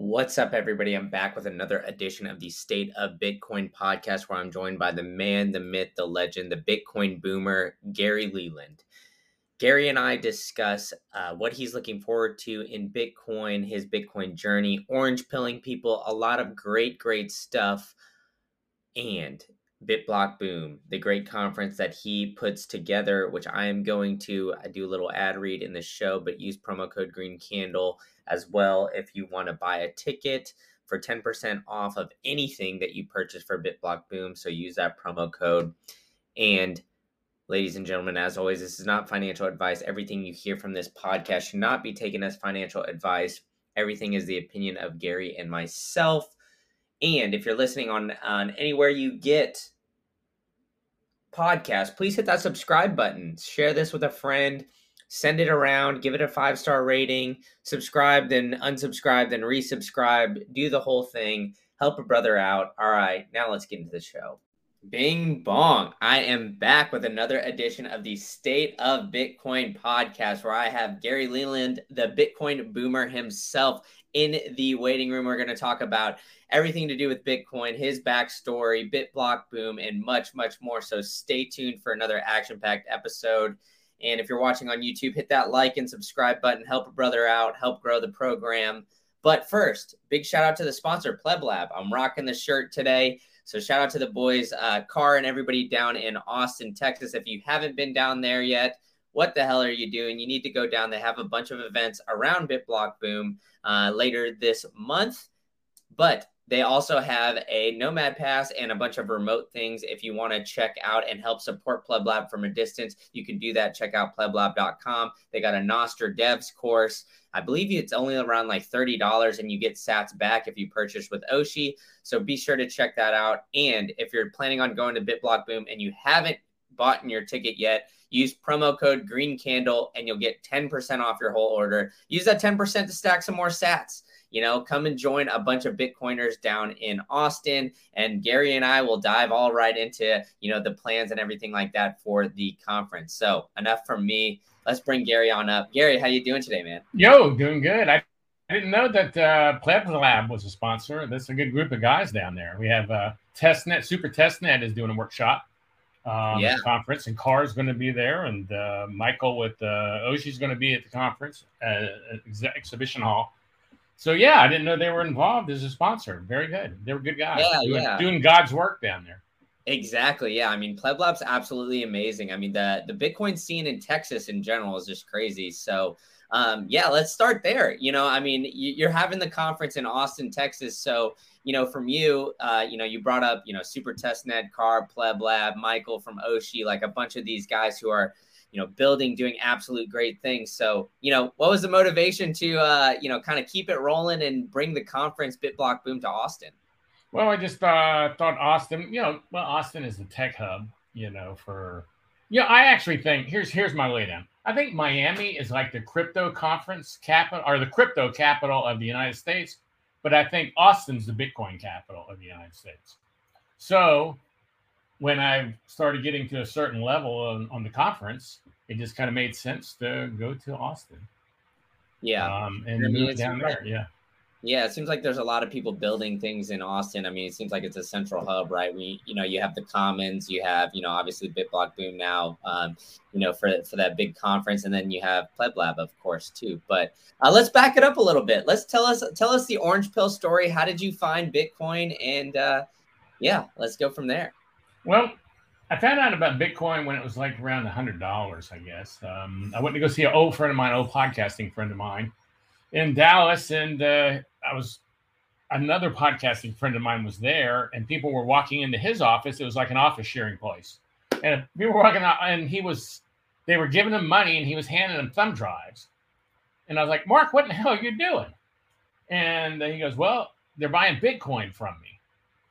What's up, everybody? I'm back with another edition of the State of Bitcoin podcast where I'm joined by the man, the myth, the legend, the Bitcoin boomer, Gary Leland. Gary and I discuss uh, what he's looking forward to in Bitcoin, his Bitcoin journey, orange pilling people, a lot of great, great stuff. And BitBlock Boom, the great conference that he puts together, which I am going to I do a little ad read in the show, but use promo code Green Candle as well if you want to buy a ticket for 10% off of anything that you purchase for BitBlock Boom. So use that promo code. And ladies and gentlemen, as always, this is not financial advice. Everything you hear from this podcast should not be taken as financial advice. Everything is the opinion of Gary and myself. And if you're listening on on anywhere you get podcast, please hit that subscribe button. Share this with a friend. Send it around. Give it a five star rating. Subscribe, then unsubscribe, then resubscribe. Do the whole thing. Help a brother out. All right, now let's get into the show. Bing bong. I am back with another edition of the State of Bitcoin podcast where I have Gary Leland, the Bitcoin boomer himself, in the waiting room. We're going to talk about everything to do with Bitcoin, his backstory, BitBlock Boom, and much, much more. So stay tuned for another action packed episode. And if you're watching on YouTube, hit that like and subscribe button. Help a brother out, help grow the program. But first, big shout out to the sponsor, Pleb Lab. I'm rocking the shirt today. So shout out to the boys, uh, Car, and everybody down in Austin, Texas. If you haven't been down there yet, what the hell are you doing? You need to go down. They have a bunch of events around BitBlock Boom uh, later this month. But they also have a Nomad Pass and a bunch of remote things. If you want to check out and help support Pleb Lab from a distance, you can do that. Check out pleblab.com. They got a Nostr Devs course. I believe it's only around like $30 and you get sats back if you purchase with Oshi. So be sure to check that out. And if you're planning on going to BitBlock Boom and you haven't bought in your ticket yet, use promo code Green Candle and you'll get 10% off your whole order. Use that 10% to stack some more sats you know, come and join a bunch of Bitcoiners down in Austin. And Gary and I will dive all right into, you know, the plans and everything like that for the conference. So enough from me. Let's bring Gary on up. Gary, how you doing today, man? Yo, doing good. I I didn't know that uh, Pleb Lab was a sponsor. That's a good group of guys down there. We have uh, TestNet, Super TestNet is doing a workshop um, yeah. conference, and Car's going to be there, and uh, Michael with uh, Oshi's going to be at the conference uh, exhibition hall. So yeah, I didn't know they were involved as a sponsor. Very good. They were good guys. Yeah, doing, yeah. doing God's work down there. Exactly. Yeah. I mean, Pleb Lab's absolutely amazing. I mean, the the Bitcoin scene in Texas in general is just crazy. So um, yeah, let's start there. You know, I mean, you're having the conference in Austin, Texas. So, you know, from you, uh, you know, you brought up, you know, Super Testnet, Car, Pleb Lab, Michael from Oshi, like a bunch of these guys who are, you know, building, doing absolute great things. So, you know, what was the motivation to, uh, you know, kind of keep it rolling and bring the conference BitBlock Boom to Austin? Well, I just uh, thought Austin, you know, well, Austin is the tech hub, you know, for, yeah, I actually think here's here's my laydown. I think Miami is like the crypto conference capital or the crypto capital of the United States, but I think Austin's the Bitcoin capital of the United States. So when I started getting to a certain level on, on the conference, it just kind of made sense to go to Austin. Yeah. Um, and move down there. Yeah. Yeah, it seems like there's a lot of people building things in Austin. I mean, it seems like it's a central hub, right? We, you know, you have the Commons, you have, you know, obviously BitBlock Boom now, um, you know, for for that big conference, and then you have Pleb Lab, of course, too. But uh, let's back it up a little bit. Let's tell us tell us the orange pill story. How did you find Bitcoin? And uh, yeah, let's go from there. Well, I found out about Bitcoin when it was like around hundred dollars, I guess. Um, I went to go see an old friend of mine, old podcasting friend of mine, in Dallas, and uh, I was another podcasting friend of mine was there, and people were walking into his office. It was like an office sharing place, and people were walking out, and he was, they were giving him money, and he was handing them thumb drives, and I was like, Mark, what in the hell are you doing? And he goes, Well, they're buying Bitcoin from me,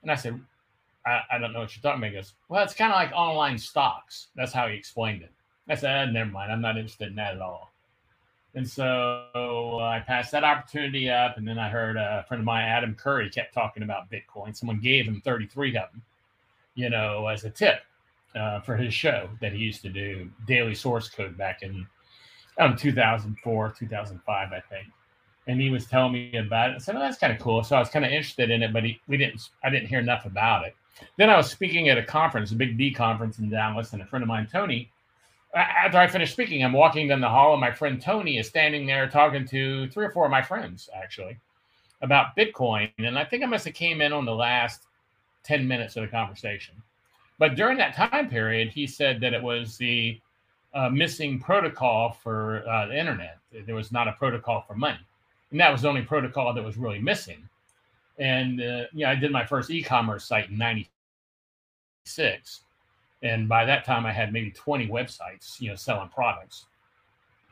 and I said, I, I don't know what you're talking about. He goes, well, it's kind of like online stocks. That's how he explained it. I said, eh, never mind. I'm not interested in that at all. And so uh, I passed that opportunity up. And then I heard a friend of mine, Adam Curry, kept talking about Bitcoin. Someone gave him 33 of them, you know, as a tip uh, for his show that he used to do, Daily Source Code, back in um, 2004, 2005, I think. and he was telling me about it. I said, "Oh, that's kind of cool." So I was kind of interested in it, but he, we didn't. I didn't hear enough about it. Then I was speaking at a conference, a big D conference in Dallas, and a friend of mine, Tony. After I finished speaking, I'm walking down the hall, and my friend Tony is standing there talking to three or four of my friends, actually, about Bitcoin. And I think I must have came in on the last ten minutes of the conversation. But during that time period, he said that it was the uh, missing protocol for uh, the internet. There was not a protocol for money, and that was the only protocol that was really missing. And uh, yeah, I did my first e-commerce site in '96, and by that time I had maybe 20 websites, you know, selling products,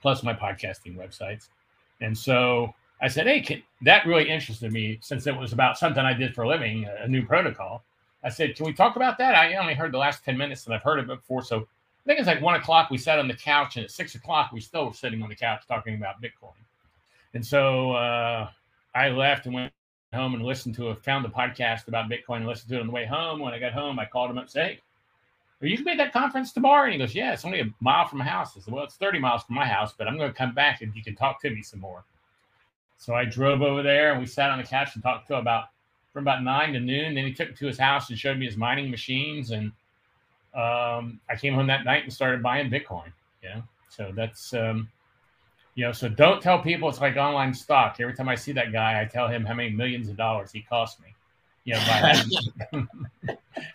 plus my podcasting websites. And so I said, "Hey, can, that really interested me since it was about something I did for a living, a new protocol." I said, "Can we talk about that?" I only heard the last 10 minutes, and I've heard it before, so I think it's like one o'clock. We sat on the couch, and at six o'clock, we still were sitting on the couch talking about Bitcoin. And so uh, I left and went home and listened to a found the podcast about Bitcoin and listened to it on the way home. When I got home, I called him up and said, "Hey, are you gonna be at that conference tomorrow?" And he goes, "Yeah, it's only a mile from my house." I said, "Well, it's thirty miles from my house, but I'm going to come back and you can talk to me some more." So I drove over there and we sat on the couch and talked to about from about nine to noon. Then he took me to his house and showed me his mining machines and um, I came home that night and started buying Bitcoin. Yeah. So that's, um, you know, so don't tell people it's like online stock. Every time I see that guy, I tell him how many millions of dollars he cost me. You know,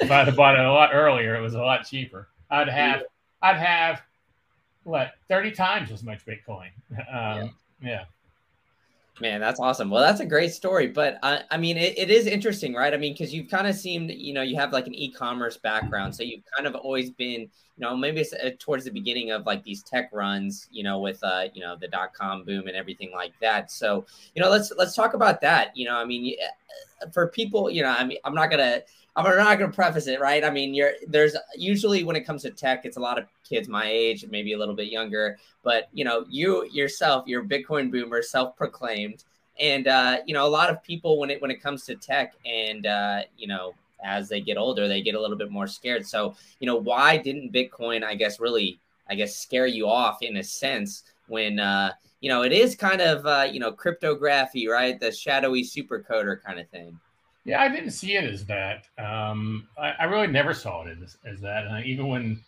if I'd have bought it a lot earlier, it was a lot cheaper. I'd have, I'd have what, 30 times as much Bitcoin. Um, yeah. yeah. Man, that's awesome. Well, that's a great story. But uh, I mean, it, it is interesting, right? I mean, because you've kind of seemed, you know, you have like an e commerce background. So you've kind of always been, you know, maybe it's uh, towards the beginning of like these tech runs, you know, with, uh, you know, the dot com boom and everything like that. So, you know, let's, let's talk about that. You know, I mean, uh, for people, you know, I mean, I'm not going to, I'm not going to preface it, right? I mean, you're there's usually when it comes to tech, it's a lot of kids my age, maybe a little bit younger. But you know, you yourself, you're a Bitcoin boomer, self-proclaimed, and uh, you know, a lot of people when it when it comes to tech, and uh, you know, as they get older, they get a little bit more scared. So, you know, why didn't Bitcoin, I guess, really, I guess, scare you off in a sense when uh, you know it is kind of uh, you know cryptography, right? The shadowy supercoder kind of thing. Yeah, I didn't see it as that. Um, I, I, really never saw it as, as that. And even when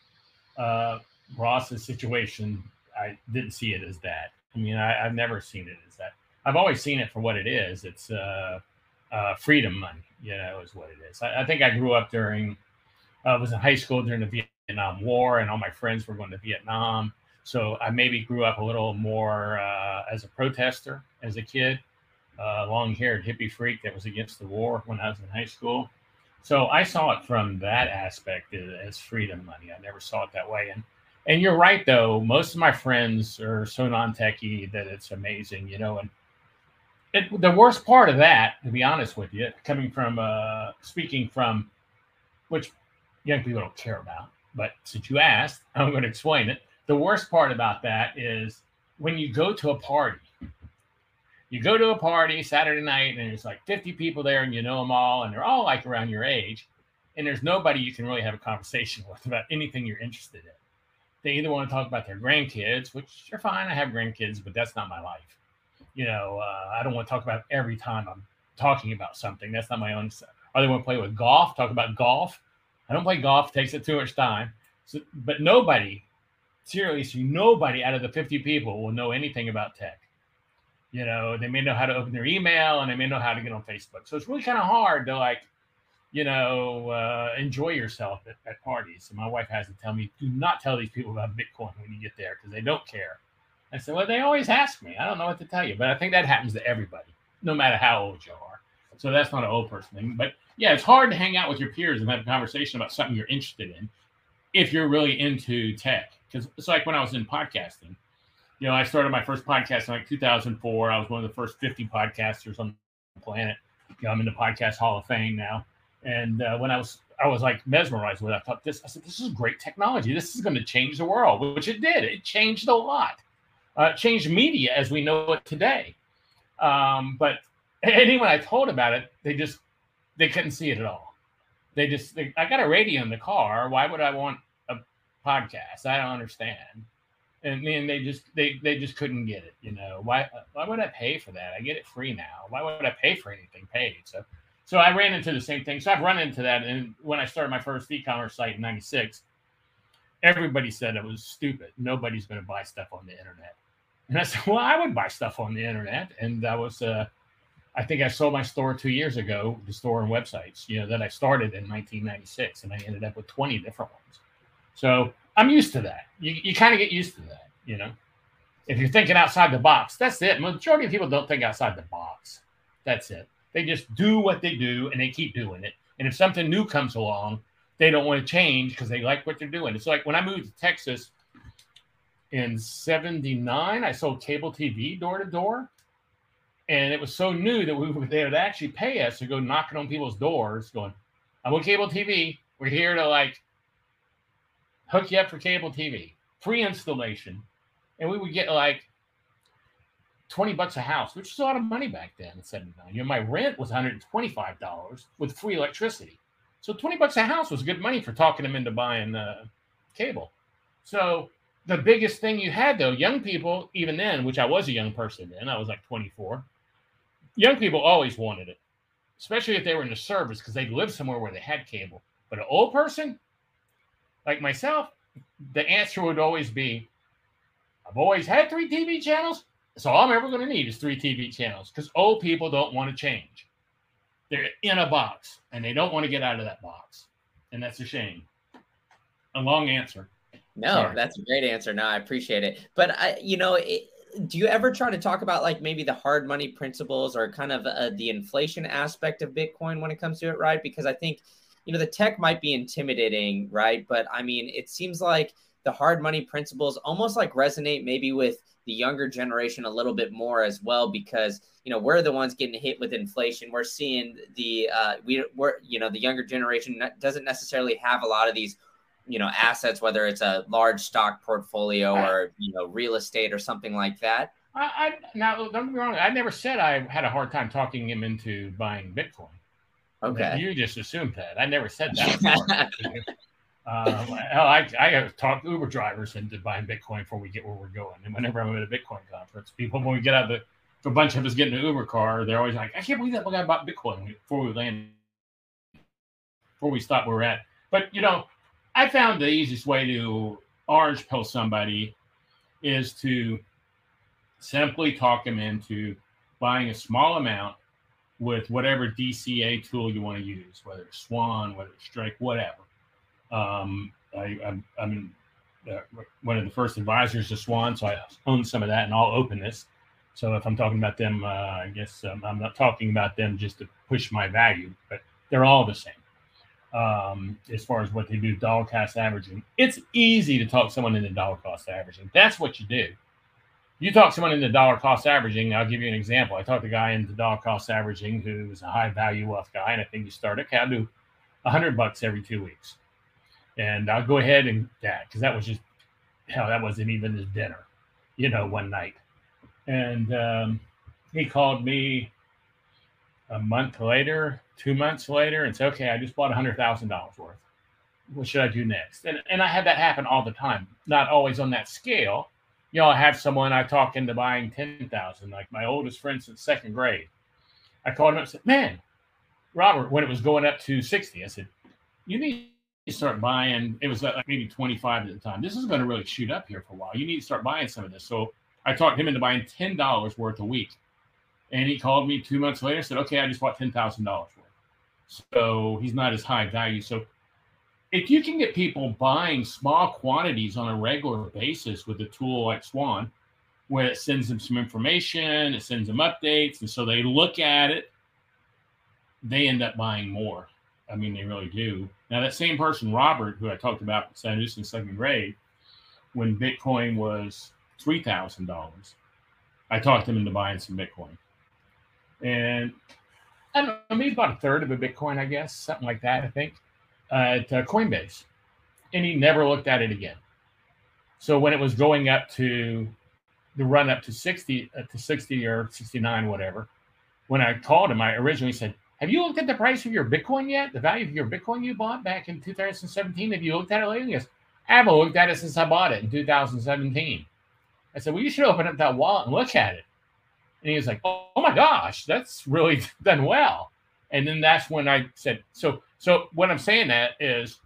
uh, Ross's situation, I didn't see it as that. I mean, I, have never seen it as that. I've always seen it for what it is. It's uh, uh, freedom money, you know, is what it is. I, I think I grew up during, I was in high school during the Vietnam War, and all my friends were going to Vietnam. So I maybe grew up a little more uh, as a protester as a kid uh, long haired hippie freak that was against the war when I was in high school. So I saw it from that aspect as freedom money. I never saw it that way. And and you're right though. Most of my friends are so non-techy that it's amazing, you know. And it, the worst part of that, to be honest with you, coming from uh, speaking from which young people don't care about, but since you asked, I'm going to explain it. The worst part about that is when you go to a party you go to a party Saturday night and there's like 50 people there and you know them all and they're all like around your age and there's nobody you can really have a conversation with about anything you're interested in. They either want to talk about their grandkids, which are fine. I have grandkids, but that's not my life. You know, uh, I don't want to talk about every time I'm talking about something. That's not my own. Or they want to play with golf, talk about golf. I don't play golf; takes it too much time. So, but nobody, seriously, nobody out of the 50 people will know anything about tech you know they may know how to open their email and they may know how to get on facebook. So it's really kind of hard to like you know uh, enjoy yourself at, at parties. And my wife has to tell me do not tell these people about bitcoin when you get there because they don't care. I said well they always ask me. I don't know what to tell you. But i think that happens to everybody no matter how old you are. So that's not an old person thing. But yeah it's hard to hang out with your peers and have a conversation about something you're interested in if you're really into tech. Because it's like when i was in podcasting you know, I started my first podcast in like 2004. I was one of the first 50 podcasters on the planet. You know, I'm in the podcast Hall of Fame now. And uh, when I was, I was like mesmerized with it. I thought this, I said, this is great technology. This is going to change the world, which it did. It changed a lot. Uh, changed media as we know it today. Um, but anyone I told about it, they just, they couldn't see it at all. They just, they, I got a radio in the car. Why would I want a podcast? I don't understand and then they just they they just couldn't get it. You know why why would I pay for that? I get it free now. Why would I pay for anything paid? So so I ran into the same thing. So I've run into that, and when I started my first e-commerce site in '96, everybody said it was stupid. Nobody's going to buy stuff on the internet. And I said, well, I would buy stuff on the internet, and that was uh, I think I sold my store two years ago, the store and websites, you know, that I started in 1996, and I ended up with 20 different ones. So I'm used to that. You, you kind of get used to that, you know. If you're thinking outside the box, that's it. Majority of people don't think outside the box. That's it. They just do what they do and they keep doing it. And if something new comes along, they don't want to change because they like what they're doing. It's like when I moved to Texas in 79, I sold cable TV door to door and it was so new that we would, they would actually pay us to go knocking on people's doors, going, "I'm on cable TV. We're here to like hook you up for cable TV, free installation," and we would get like twenty bucks a house, which was a lot of money back then in '79. You know, my rent was 125 dollars with free electricity, so 20 bucks a house was good money for talking them into buying uh, cable. So the biggest thing you had though, young people, even then, which I was a young person then, I was like 24 young people always wanted it, especially if they were in the service because they lived somewhere where they had cable. But an old person like myself, the answer would always be, I've always had three TV channels. So all I'm ever going to need is three TV channels because old people don't want to change. They're in a box and they don't want to get out of that box. And that's a shame. A long answer. No, Sorry. that's a great answer. No, I appreciate it. But I, you know, it, do you ever try to talk about like maybe the hard money principles or kind of uh, the inflation aspect of Bitcoin when it comes to it, right? Because I think, you know, the tech might be intimidating, right? But I mean, it seems like the hard money principles almost like resonate maybe with the younger generation a little bit more as well because you know we're the ones getting hit with inflation. We're seeing the uh we, we're you know the younger generation doesn't necessarily have a lot of these you know assets whether it's a large stock portfolio or you know real estate or something like that. I, I now don't me wrong i never said i had a hard time talking him into buying bitcoin okay you just assumed that i never said that um, I, I have talked Uber drivers into buying Bitcoin before we get where we're going. And whenever I'm at a Bitcoin conference, people, when we get out of the, a bunch of us get in an Uber car, they're always like, I can't believe that guy bought Bitcoin before we land, before we stop where we're at. But, you know, I found the easiest way to orange pill somebody is to simply talk them into buying a small amount with whatever DCA tool you want to use, whether it's Swan, whether it's Strike, whatever. Um, I, I, I mean, uh, one of the first advisors to Swan, so I own some of that in all openness. So if I'm talking about them, uh, I guess um, I'm not talking about them just to push my value, but they're all the same um, as far as what they do, dollar cost averaging. It's easy to talk someone into dollar cost averaging. That's what you do. You talk someone into dollar cost averaging. I'll give you an example. I talked a guy into dollar cost averaging who's a high value wealth guy, and I think he started. Okay, I'll do a hundred bucks every two weeks, and I'll go ahead and that because that was just hell. That wasn't even his dinner, you know, one night. And um, he called me a month later, two months later, and say, okay, I just bought a hundred thousand dollars worth. What should I do next? And and I had that happen all the time. Not always on that scale. You know, I have someone I talk into buying ten thousand, like my oldest friend since second grade. I called him up and said, Man, Robert, when it was going up to 60, I said, You need to start buying. It was like maybe 25 at the time. This is going to really shoot up here for a while. You need to start buying some of this. So I talked him into buying $10 worth a week. And he called me two months later, and said, Okay, I just bought $10,000 worth. So he's not as high value. So if you can get people buying small quantities on a regular basis with a tool like Swan, where it sends them some information, it sends them updates, and so they look at it, they end up buying more. I mean, they really do. Now, that same person, Robert, who I talked about in San Luis in second grade, when Bitcoin was $3,000, I talked him into buying some Bitcoin. And I don't know, maybe about a third of a Bitcoin, I guess, something like that, I think, at uh, Coinbase. And he never looked at it again. So when it was going up to the run up to 60, uh, to 60 or 69, whatever, when I called him, I originally said, Have you looked at the price of your Bitcoin yet? The value of your Bitcoin you bought back in 2017? Have you looked at it lately? He goes, I haven't looked at it since I bought it in 2017. I said, well, you should open up that wallet and look at it. And he was like, oh, oh my gosh, that's really done well. And then that's when I said, so, so what I'm saying that is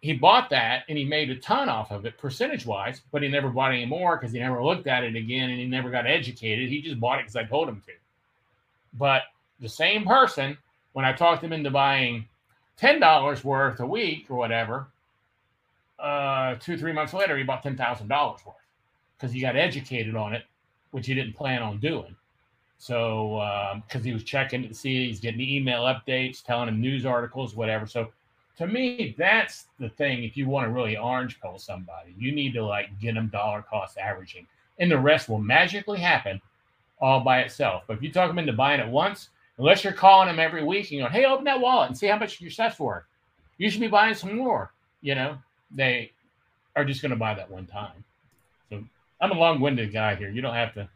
he bought that and he made a ton off of it percentage wise, but he never bought any more because he never looked at it again and he never got educated. He just bought it because I told him to. But the same person, when I talked him into buying $10 worth a week or whatever, uh, two, three months later, he bought $10,000 worth because he got educated on it, which he didn't plan on doing. So, because um, he was checking to see, he's getting email updates, telling him news articles, whatever. So, to me, that's the thing. If you want to really orange pill somebody, you need to like get them dollar cost averaging, and the rest will magically happen all by itself. But if you talk them into buying it once, unless you're calling them every week and going, "Hey, open that wallet and see how much your stuff's worth," you should be buying some more. You know, they are just going to buy that one time. So I'm a long-winded guy here. You don't have to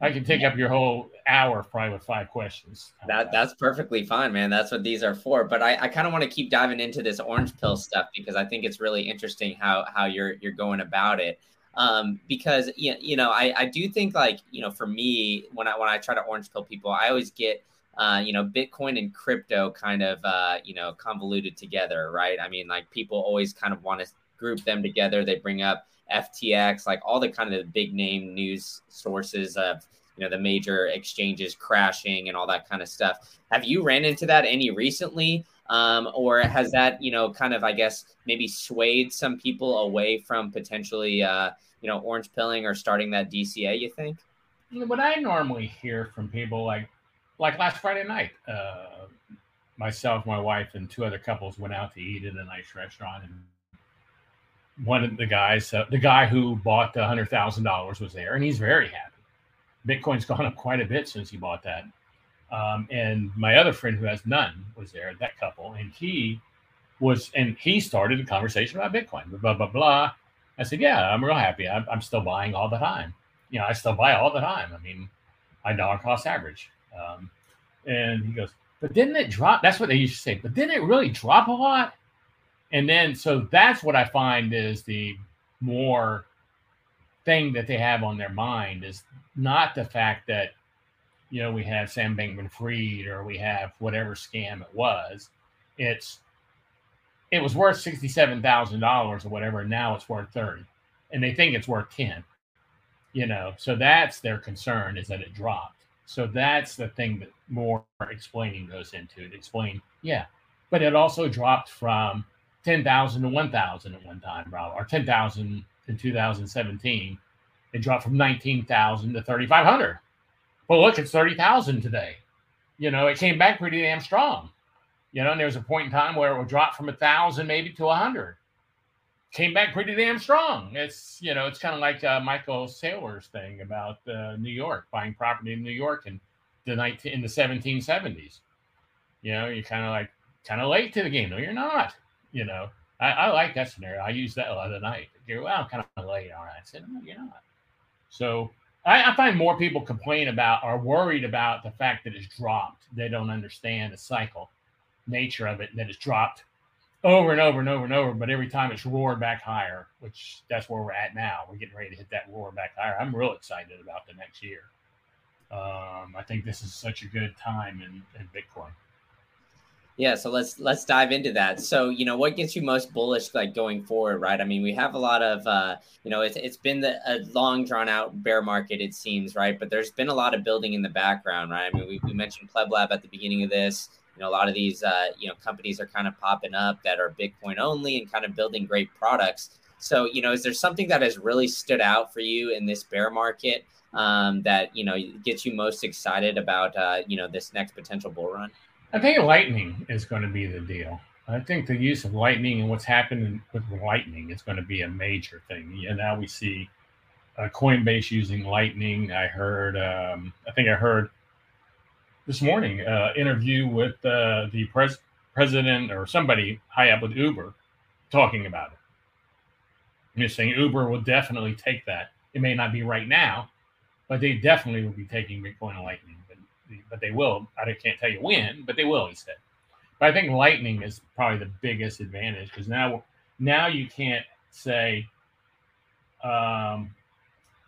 I can take up your whole hour probably with five questions. That that's perfectly fine, man. That's what these are for. But I, I kind of want to keep diving into this orange pill stuff because I think it's really interesting how how you're you're going about it. Um, because you you know, I, I do think like, you know, for me, when I when I try to orange pill people, I always get uh, you know, Bitcoin and crypto kind of uh, you know, convoluted together, right? I mean, like people always kind of want to group them together. They bring up FTX, like all the kind of the big name news sources of you know the major exchanges crashing and all that kind of stuff. Have you ran into that any recently? Um, or has that you know kind of I guess maybe swayed some people away from potentially uh, you know orange pilling or starting that DCA? You think? What I normally hear from people like like last Friday night, uh, myself, my wife, and two other couples went out to eat at a nice restaurant, and one of the guys, uh, the guy who bought the hundred thousand dollars, was there, and he's very happy. Bitcoin's gone up quite a bit since he bought that. Um, and my other friend who has none was there, that couple, and he was, and he started a conversation about Bitcoin, blah, blah, blah. I said, Yeah, I'm real happy. I'm, I'm still buying all the time. You know, I still buy all the time. I mean, I dollar cost average. Um, and he goes, But didn't it drop? That's what they used to say, but didn't it really drop a lot? And then, so that's what I find is the more thing that they have on their mind is not the fact that you know we have Sam Bankman-Fried or we have whatever scam it was. It's it was worth sixty-seven thousand dollars or whatever, and now it's worth thirty, and they think it's worth ten. You know, so that's their concern is that it dropped. So that's the thing that more explaining goes into it. Explain, yeah, but it also dropped from ten thousand to one thousand at one time, or ten thousand in 2017. It dropped from 19,000 to 3,500. Well, look, it's 30,000 today. You know, it came back pretty damn strong. You know, and there was a point in time where it would drop from a thousand maybe to a hundred. Came back pretty damn strong. It's you know, it's kind of like uh, Michael Saylor's thing about uh, New York buying property in New York in the 19 in the 1770s. You know, you're kind of like kind of late to the game. No, you're not. You know, I, I, like that scenario. I use that a lot of night. You're well, I'm kind of late. All right. I said, no, you're not. So I, I, find more people complain about are worried about the fact that it's dropped. They don't understand the cycle nature of it, that it's dropped over and over and over and over. But every time it's roared back higher, which that's where we're at now. We're getting ready to hit that roar back higher. I'm real excited about the next year. Um, I think this is such a good time in, in Bitcoin. Yeah, so let's let's dive into that. So, you know, what gets you most bullish like going forward, right? I mean, we have a lot of uh, you know, it's it's been the, a long drawn out bear market it seems, right? But there's been a lot of building in the background, right? I mean, we, we mentioned Pleb Lab at the beginning of this. You know, a lot of these uh, you know, companies are kind of popping up that are Bitcoin only and kind of building great products. So, you know, is there something that has really stood out for you in this bear market um, that, you know, gets you most excited about uh, you know, this next potential bull run? I think lightning is going to be the deal. I think the use of lightning and what's happening with lightning is going to be a major thing. And now we see uh, Coinbase using lightning. I heard, um, I think I heard this morning uh, interview with uh, the pres- president or somebody high up with Uber talking about it. I'm just saying Uber will definitely take that. It may not be right now, but they definitely will be taking Bitcoin and Lightning but they will. I can't tell you when, but they will. He said. But I think Lightning is probably the biggest advantage because now, now you can't say, um,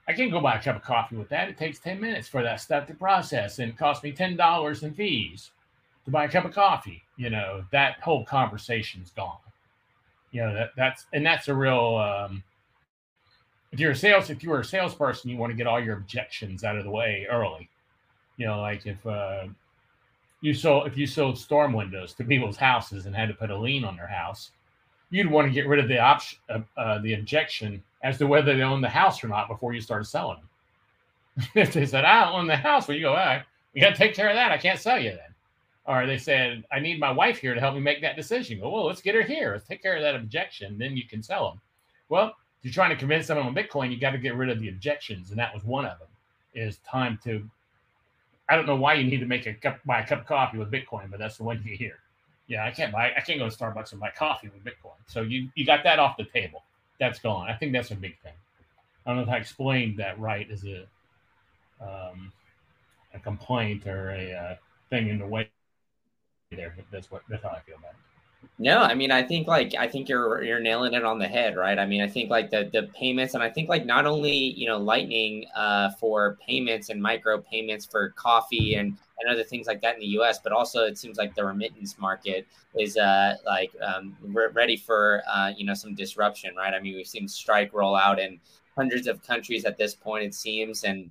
I can't go buy a cup of coffee with that. It takes 10 minutes for that stuff to process and cost me $10 in fees to buy a cup of coffee. You know, that whole conversation's gone. You know, that that's and that's a real um if you're a sales if you were a salesperson, you want to get all your objections out of the way early. You know, like if uh you sold if you sold storm windows to people's houses and had to put a lien on their house, you'd want to get rid of the option uh, uh, the objection as to whether they own the house or not before you started selling if they said I don't own the house, well, you go, all right, we got to take care of that. I can't sell you then. Or they said I need my wife here to help me make that decision. Go, well, let's get her here. Let's take care of that objection. Then you can sell them. Well, if you're trying to convince them on Bitcoin, you got to get rid of the objections, and that was one of them. Is time to I don't know why you need to make a cup buy a cup of coffee with Bitcoin, but that's the one you hear. Yeah, I can't buy I can't go to Starbucks and buy coffee with Bitcoin. So you you got that off the table. That's gone. I think that's a big thing. I don't know if I explained that right as a um, a complaint or a uh, thing in the way there, but that's what that's how I feel about it. No, I mean, I think like I think you're you're nailing it on the head, right? I mean, I think like the the payments, and I think like not only you know Lightning uh, for payments and micro payments for coffee and and other things like that in the U.S., but also it seems like the remittance market is uh like um, ready for uh, you know some disruption, right? I mean, we've seen Strike roll out in hundreds of countries at this point, it seems, and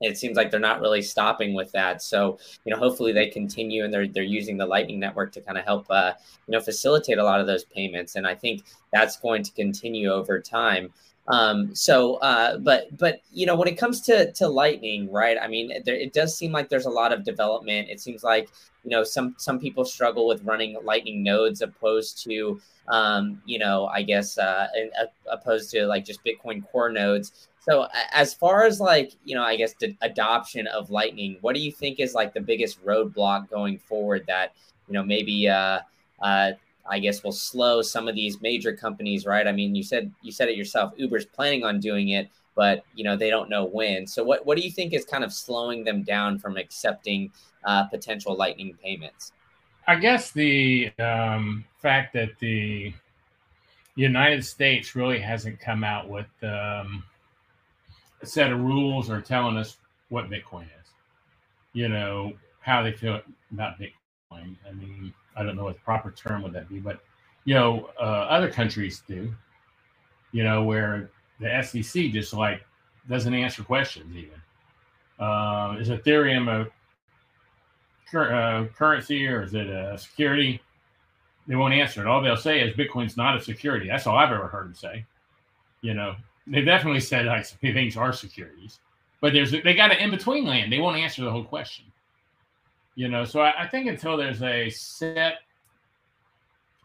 it seems like they're not really stopping with that. So, you know, hopefully they continue and they're they're using the Lightning Network to kind of help, uh, you know, facilitate a lot of those payments. And I think that's going to continue over time. Um, so, uh, but but you know, when it comes to to Lightning, right? I mean, there, it does seem like there's a lot of development. It seems like you know some some people struggle with running Lightning nodes opposed to um, you know, I guess uh, opposed to like just Bitcoin Core nodes. So as far as like, you know, I guess the adoption of Lightning, what do you think is like the biggest roadblock going forward that, you know, maybe uh uh I guess will slow some of these major companies, right? I mean, you said you said it yourself, Uber's planning on doing it, but you know, they don't know when. So what what do you think is kind of slowing them down from accepting uh, potential Lightning payments? I guess the um, fact that the United States really hasn't come out with um, set of rules or telling us what Bitcoin is. You know, how they feel about Bitcoin. I mean, I don't know what the proper term would that be, but you know, uh, other countries do. You know, where the SEC just like doesn't answer questions even. Uh, is Ethereum a cur- uh, currency or is it a security? They won't answer it. All they'll say is Bitcoin's not a security. That's all I've ever heard them say. You know, they definitely said like things are securities, but there's they got an in between land. They won't answer the whole question. You know, so I, I think until there's a set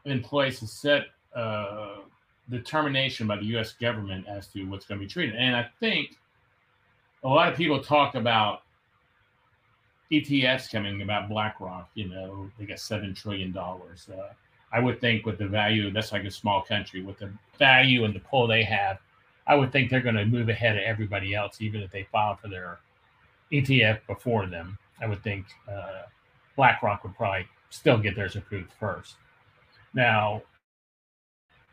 in place, a set uh, determination by the U.S. government as to what's going to be treated, and I think a lot of people talk about ETFs coming about BlackRock. You know, they got seven trillion dollars. Uh, I would think with the value, that's like a small country with the value and the pull they have I would think they're going to move ahead of everybody else, even if they file for their ETF before them. I would think uh, BlackRock would probably still get theirs approved first. Now,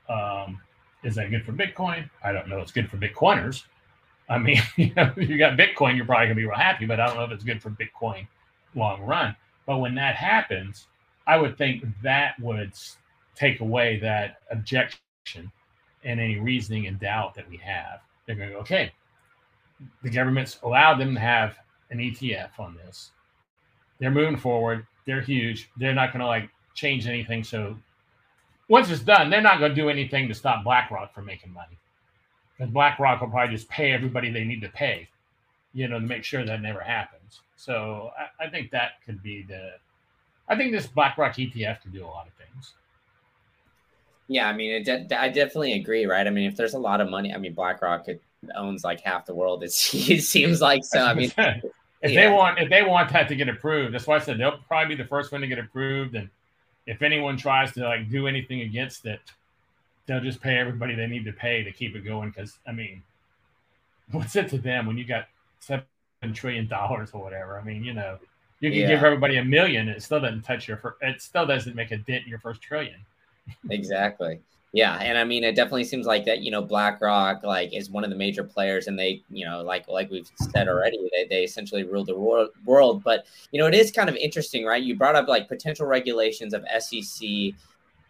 um, is that good for Bitcoin? I don't know. It's good for Bitcoiners. I mean, you know, if you got Bitcoin, you're probably going to be real happy, but I don't know if it's good for Bitcoin long run. But when that happens, I would think that would take away that objection and any reasoning and doubt that we have. They're going to go, okay, the government's allowed them to have an ETF on this. They're moving forward. They're huge. They're not going to like change anything. So once it's done, they're not going to do anything to stop BlackRock from making money. Because BlackRock will probably just pay everybody they need to pay, you know, to make sure that never happens. So I, I think that could be the. I think this BlackRock ETF could do a lot of things. Yeah, I mean, it de- I definitely agree, right? I mean, if there's a lot of money, I mean, BlackRock owns like half the world. it seems like so. I mean, if yeah. they want if they want that to get approved, that's why I said they'll probably be the first one to get approved. And if anyone tries to like do anything against it, they'll just pay everybody they need to pay to keep it going. Because I mean, what's it to them when you got seven trillion dollars or whatever? I mean, you know, you can yeah. give everybody a million, it still doesn't touch your. It still doesn't make a dent in your first trillion exactly. Yeah, and I mean, it definitely seems like that. You know, BlackRock like is one of the major players, and they, you know, like like we've said already, they, they essentially rule the world. But you know, it is kind of interesting, right? You brought up like potential regulations of SEC,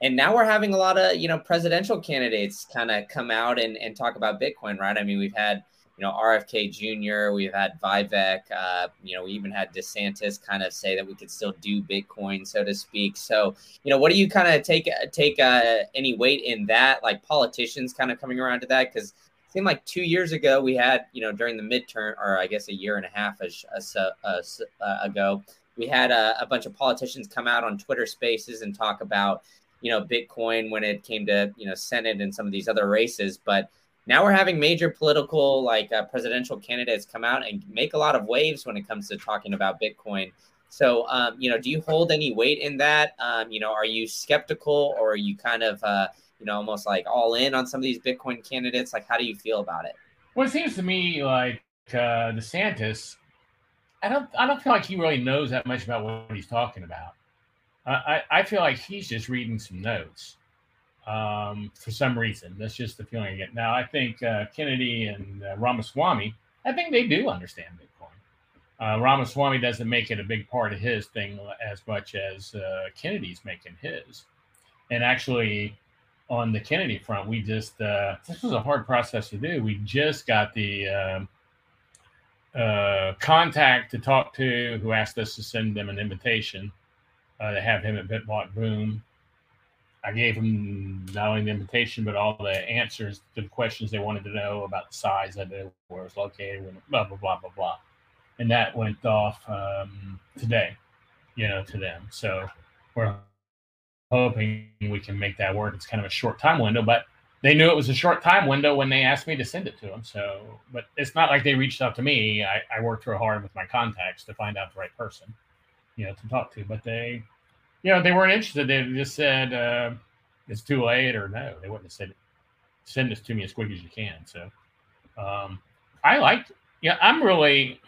and now we're having a lot of you know presidential candidates kind of come out and and talk about Bitcoin, right? I mean, we've had you know, RFK Jr., we've had Vivek, uh, you know, we even had DeSantis kind of say that we could still do Bitcoin, so to speak. So, you know, what do you kind of take take uh, any weight in that, like politicians kind of coming around to that? Because it seemed like two years ago we had, you know, during the midterm, or I guess a year and a half ago, we had a, a bunch of politicians come out on Twitter Spaces and talk about, you know, Bitcoin when it came to, you know, Senate and some of these other races, but now we're having major political like uh, presidential candidates come out and make a lot of waves when it comes to talking about bitcoin. So um, you know do you hold any weight in that? Um, you know are you skeptical or are you kind of uh, you know almost like all in on some of these bitcoin candidates? Like how do you feel about it? Well it seems to me like uh, desantis i don't i don't feel like he really knows that much about what he's talking about. I, I feel like he's just reading some notes um, for some reason. That's just the feeling I get. Now, I think uh, Kennedy and uh, Ramaswamy, I think they do understand Bitcoin. Uh, Ramaswamy doesn't make it a big part of his thing as much as uh, Kennedy's making his. And actually, on the Kennedy front, we just, uh, this was a hard process to do. We just got the um, uh, contact to talk to who asked us to send them an invitation to have him at BitBlock Boom I gave them not only the invitation but all the answers to the questions they wanted to know about the size of it, where it was located, blah blah blah blah blah, and that went off um, today, you know, to them. So we're hoping we can make that work. It's kind of a short time window, but they knew it was a short time window when they asked me to send it to them. So, but it's not like they reached out to me. I, I worked real hard with my contacts to find out the right person, you know, to talk to. But they you know, they weren't interested. They just said uh, it's too late, or no, they wouldn't have said send this to me as quick as you can. So um, I like, yeah, I'm really,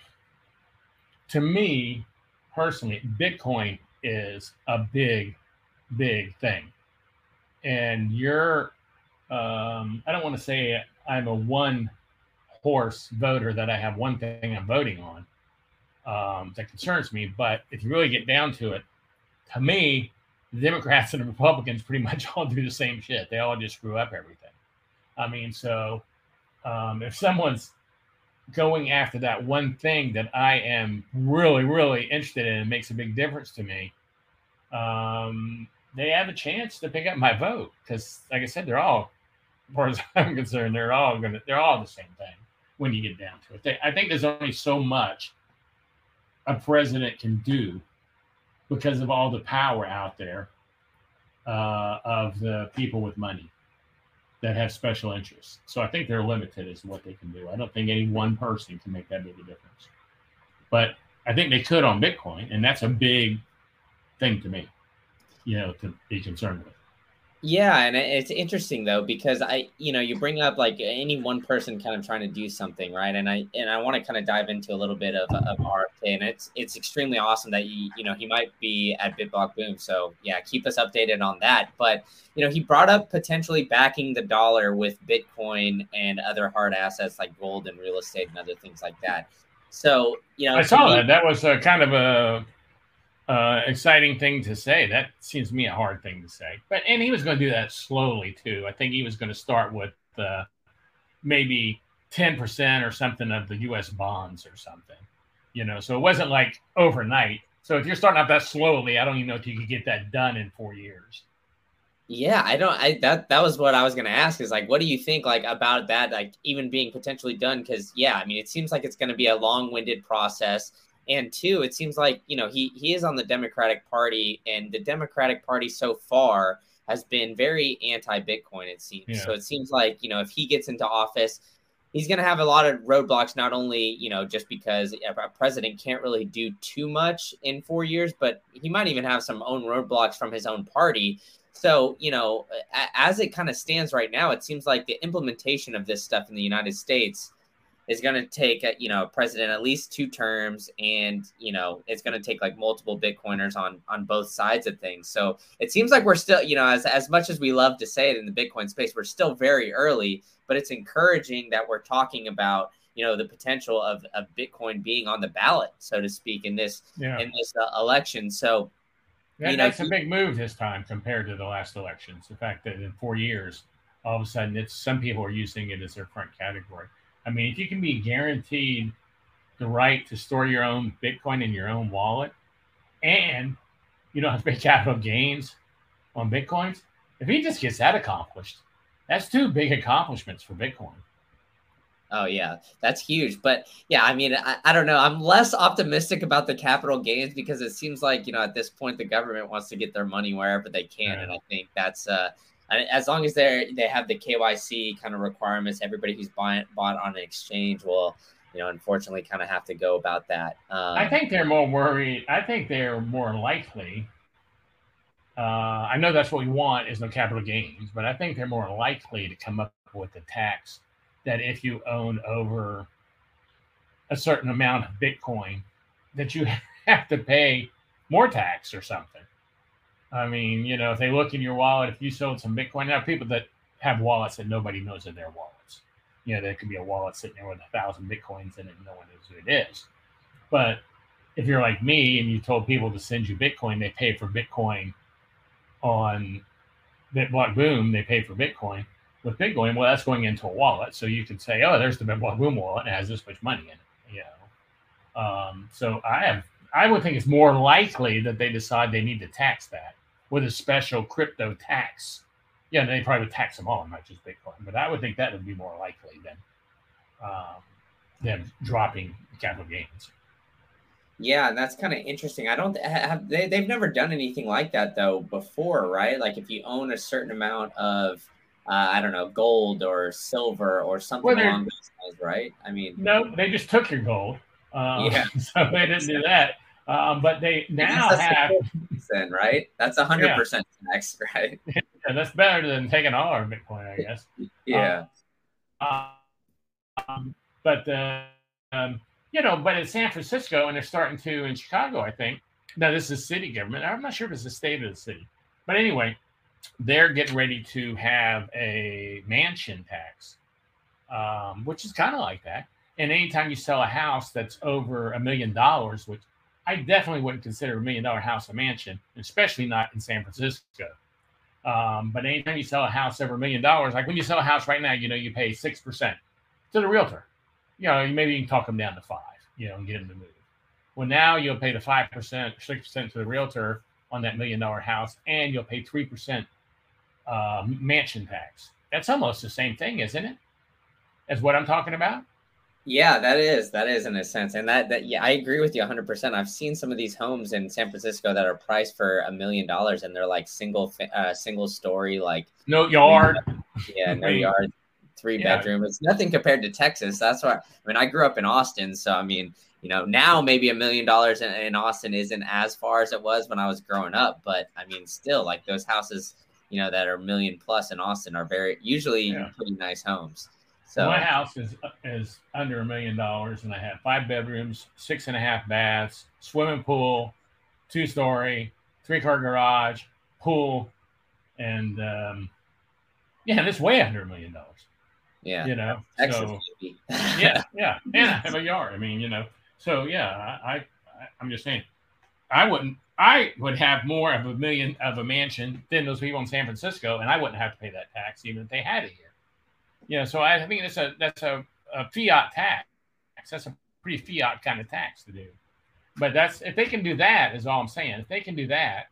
to me personally, Bitcoin is a big, big thing, and you're, um, I don't want to say I'm a one horse voter that I have one thing I'm voting on um, that concerns me, but if you really get down to it to me, the Democrats and the Republicans pretty much all do the same shit. They all just screw up everything. I mean, so um, if someone's going after that one thing that I am really, really interested in and makes a big difference to me, um, they have a chance to pick up my vote because, like I said, they're all, as far as I'm concerned, they're all gonna, they're all the same thing when you get down to it. They, I think there's only so much a president can do because of all the power out there uh, of the people with money that have special interests. So I think they're limited as what they can do. I don't think any one person can make that big a difference. But I think they could on Bitcoin, and that's a big thing to me, you know, to be concerned with. Yeah, and it's interesting though because I, you know, you bring up like any one person kind of trying to do something, right? And I and I want to kind of dive into a little bit of, of RFK, and it's it's extremely awesome that you you know he might be at BitBlock Boom. So yeah, keep us updated on that. But you know, he brought up potentially backing the dollar with Bitcoin and other hard assets like gold and real estate and other things like that. So you know, I saw me, that. That was a kind of a uh, exciting thing to say. That seems to me a hard thing to say. But and he was going to do that slowly too. I think he was going to start with uh, maybe ten percent or something of the U.S. bonds or something. You know, so it wasn't like overnight. So if you're starting out that slowly, I don't even know if you could get that done in four years. Yeah, I don't. I that that was what I was going to ask. Is like, what do you think like about that? Like even being potentially done? Because yeah, I mean, it seems like it's going to be a long-winded process and two, it seems like you know he he is on the Democratic Party, and the Democratic Party so far has been very anti-Bitcoin. It seems yeah. so. It seems like you know if he gets into office, he's going to have a lot of roadblocks. Not only you know just because a president can't really do too much in four years, but he might even have some own roadblocks from his own party. So, you know, as it kind of stands right now, it seems like the implementation of this stuff in the United States is going to take a, you know a president at least two terms and you know it's going to take like multiple bitcoiners on on both sides of things. So it seems like we're still you know as, as much as we love to say it in the bitcoin space we're still very early but it's encouraging that we're talking about you know the potential of, of bitcoin being on the ballot so to speak in this yeah. in this uh, election. So that, you know, that's a big move this time compared to the last elections. The fact that in four years all of a sudden it's some people are using it as their front category I mean, if you can be guaranteed the right to store your own Bitcoin in your own wallet and you don't have to pay capital gains on Bitcoins, if he just gets that accomplished, that's two big accomplishments for Bitcoin. Oh yeah, that's huge. But yeah, I mean, I, I, don't know. I'm less optimistic about the capital gains because it seems like you know at this point the government wants to get their money wherever they can, yeah. and I think that's uh, as long as they they have the KYC kind of requirements, everybody who's buying bought on an exchange will, you know, unfortunately, kind of have to go about that. Um, I think they're more worried. I think they're more likely. Uh, I know that's what we want is no capital gains, but I think they're more likely to come up with a tax that if you own over a certain amount of Bitcoin, that you have to pay more tax or something. I mean, you know, if they look in your wallet, if you sold some Bitcoin, now people that have wallets that nobody knows are their wallets. You know, there could be a wallet sitting there with a thousand Bitcoins in it and no one knows who it is. But if you're like me and you told people to send you Bitcoin, they pay for Bitcoin on Bitblock Boom, they pay for Bitcoin. With Bitcoin, well, that's going into a wallet. So you could say, oh, there's the Bitblock Boom wallet. It has this much money in it. You know, um, so I have, I would think it's more likely that they decide they need to tax that with a special crypto tax. Yeah, they probably would tax them all, not just Bitcoin. But I would think that would be more likely than um, them dropping capital gains. Yeah, that's kind of interesting. I don't have they they've never done anything like that though before, right? Like if you own a certain amount of uh, I don't know, gold or silver or something well, along those lines, right? I mean, no, they just took your gold. Uh, yeah, so they didn't do that. Um, but they now have then, right? That's hundred percent tax, right? Yeah, that's better than taking all our Bitcoin, I guess. yeah. Um, um, but uh, um, you know, but in San Francisco, and they're starting to in Chicago, I think. Now this is city government. I'm not sure if it's the state or the city, but anyway, they're getting ready to have a mansion tax, um, which is kind of like that. And anytime you sell a house that's over a million dollars, which I definitely wouldn't consider a million dollar house a mansion, especially not in San Francisco. Um, but anytime you sell a house over a million dollars, like when you sell a house right now, you know, you pay 6% to the realtor. You know, maybe you can talk them down to five, you know, and get them to move. Well, now you'll pay the 5%, 6% to the realtor on that million dollar house, and you'll pay 3% uh, mansion tax. That's almost the same thing, isn't it? As what I'm talking about? Yeah, that is that is in a sense, and that that yeah, I agree with you 100. percent I've seen some of these homes in San Francisco that are priced for a million dollars, and they're like single uh, single story, like no yard. Yeah, no yard, three yeah. bedroom. It's nothing compared to Texas. That's why I mean I grew up in Austin, so I mean you know now maybe a million dollars in Austin isn't as far as it was when I was growing up, but I mean still like those houses you know that are million plus in Austin are very usually yeah. pretty nice homes. So my house is is under a million dollars, and I have five bedrooms, six and a half baths, swimming pool, two story, three car garage, pool, and um, yeah, it's way under a million dollars. Yeah, you know, so yeah, yeah, and I have a yard. I mean, you know, so yeah, I, I I'm just saying, I wouldn't. I would have more of a million of a mansion than those people in San Francisco, and I wouldn't have to pay that tax even if they had it here. Yeah, so I think that's a that's a, a fiat tax. That's a pretty fiat kind of tax to do. But that's if they can do that, is all I'm saying. If they can do that,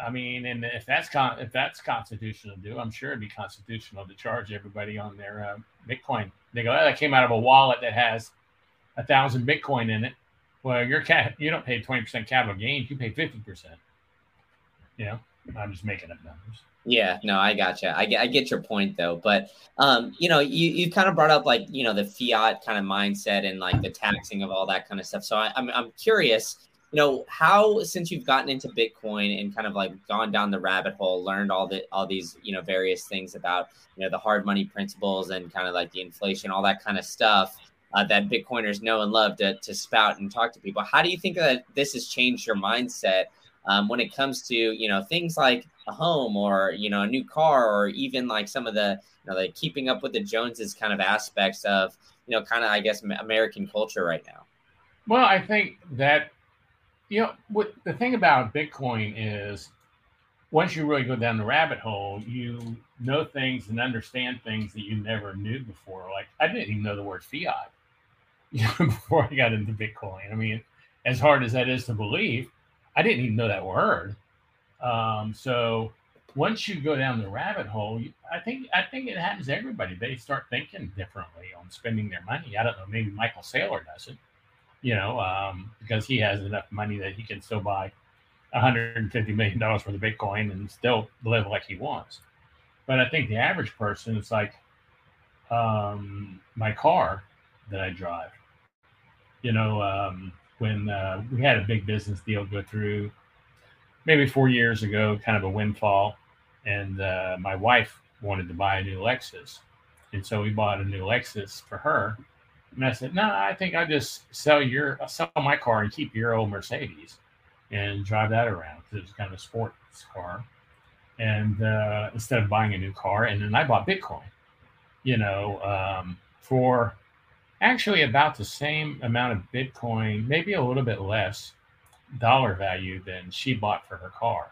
I mean, and if that's con- if that's constitutional to do, I'm sure it'd be constitutional to charge everybody on their uh, Bitcoin. They go, oh, that came out of a wallet that has a thousand Bitcoin in it. Well, your cat, you don't pay 20% capital gains, you pay 50%. You know, I'm just making up numbers. Yeah, no, I gotcha. I get, I get your point though, but um, you know, you you kind of brought up like you know the fiat kind of mindset and like the taxing of all that kind of stuff. So I, I'm I'm curious, you know, how since you've gotten into Bitcoin and kind of like gone down the rabbit hole, learned all the all these you know various things about you know the hard money principles and kind of like the inflation, all that kind of stuff. Uh, that Bitcoiners know and love to, to spout and talk to people. How do you think that this has changed your mindset um, when it comes to you know things like a home or you know a new car or even like some of the you know like keeping up with the Joneses kind of aspects of you know kind of I guess American culture right now. Well, I think that you know what the thing about Bitcoin is once you really go down the rabbit hole, you know things and understand things that you never knew before. Like I didn't even know the word fiat before I got into Bitcoin. I mean, as hard as that is to believe, I didn't even know that word. Um, so once you go down the rabbit hole, I think I think it happens to everybody. They start thinking differently on spending their money. I don't know. Maybe Michael Saylor does it, you know, um, because he has enough money that he can still buy 150 million dollars worth of Bitcoin and still live like he wants. But I think the average person, it's like um, my car that I drive. You know, um, when uh, we had a big business deal go through maybe four years ago, kind of a windfall, and uh, my wife wanted to buy a new Lexus, and so we bought a new Lexus for her. And I said, "No, I think I just sell your sell my car and keep your old Mercedes, and drive that around because it was kind of a sports car." And uh, instead of buying a new car, and then I bought Bitcoin, you know, um, for actually about the same amount of Bitcoin, maybe a little bit less dollar value than she bought for her car.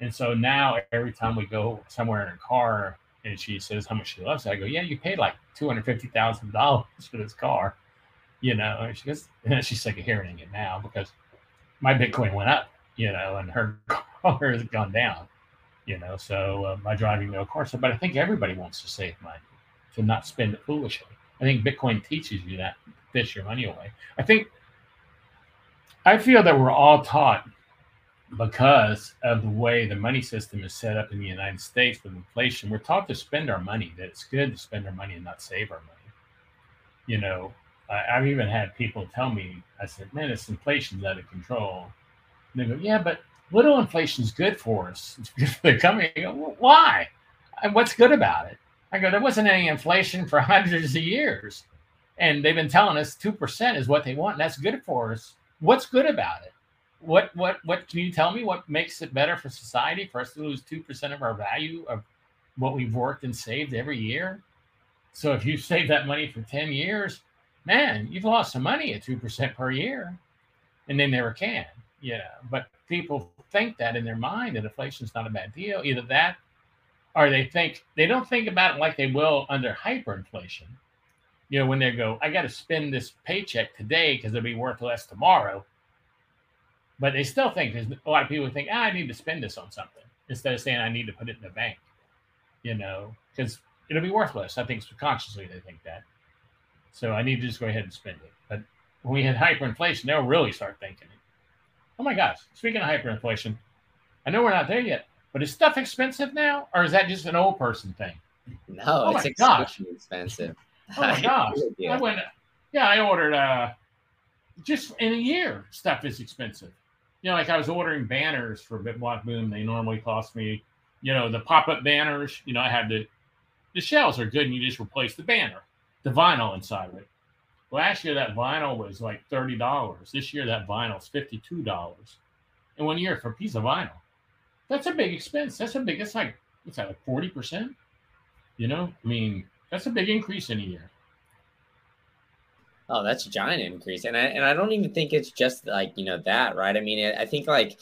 And so now every time we go somewhere in a car and she says how much she loves it, I go, Yeah, you paid like two hundred fifty thousand dollars for this car. You know, and she goes, and she's sick of hearing it now because my Bitcoin went up, you know, and her car has gone down, you know. So uh, my driving no car. So, but I think everybody wants to save money to not spend it foolishly. I think Bitcoin teaches you that fish your money away. I think I feel that we're all taught because of the way the money system is set up in the United States with inflation, we're taught to spend our money, that it's good to spend our money and not save our money. You know, I, have even had people tell me, I said, man, this inflation's out of control. And they go, yeah, but little inflation is good for us. It's good for the company. Go, well, why? And what's good about it? I go, there wasn't any inflation for hundreds of years. And they've been telling us 2% is what they want. And that's good for us. What's good about it? What, what, what can you tell me what makes it better for society for us to lose 2% of our value of what we've worked and saved every year? So if you save that money for 10 years, man, you've lost some money at 2% per year. And they never can, know. But people think that in their mind that inflation is not a bad deal. Either that or they think they don't think about it like they will under hyperinflation. You know, when they go, I got to spend this paycheck today because it'll be worth less tomorrow. But they still think there's a lot of people think, ah, I need to spend this on something instead of saying I need to put it in the bank. You know, because it'll be worthless. I think subconsciously they think that. So I need to just go ahead and spend it. But when we hit hyperinflation, they'll really start thinking it. Oh my gosh! Speaking of hyperinflation, I know we're not there yet, but is stuff expensive now, or is that just an old person thing? No, oh it's extremely expensive. Oh my gosh! I went. Yeah, I ordered. Uh, just in a year, stuff is expensive. You know, like I was ordering banners for BitBlock Boom. They normally cost me, you know, the pop-up banners. You know, I had the the shells are good, and you just replace the banner, the vinyl inside of it. Last year, that vinyl was like thirty dollars. This year, that vinyl is fifty-two dollars. And one year for a piece of vinyl. That's a big expense. That's a big. That's like what's that? Like forty percent. You know, I mean, that's a big increase in a year. Oh, that's a giant increase, and I and I don't even think it's just like you know that, right? I mean, I think like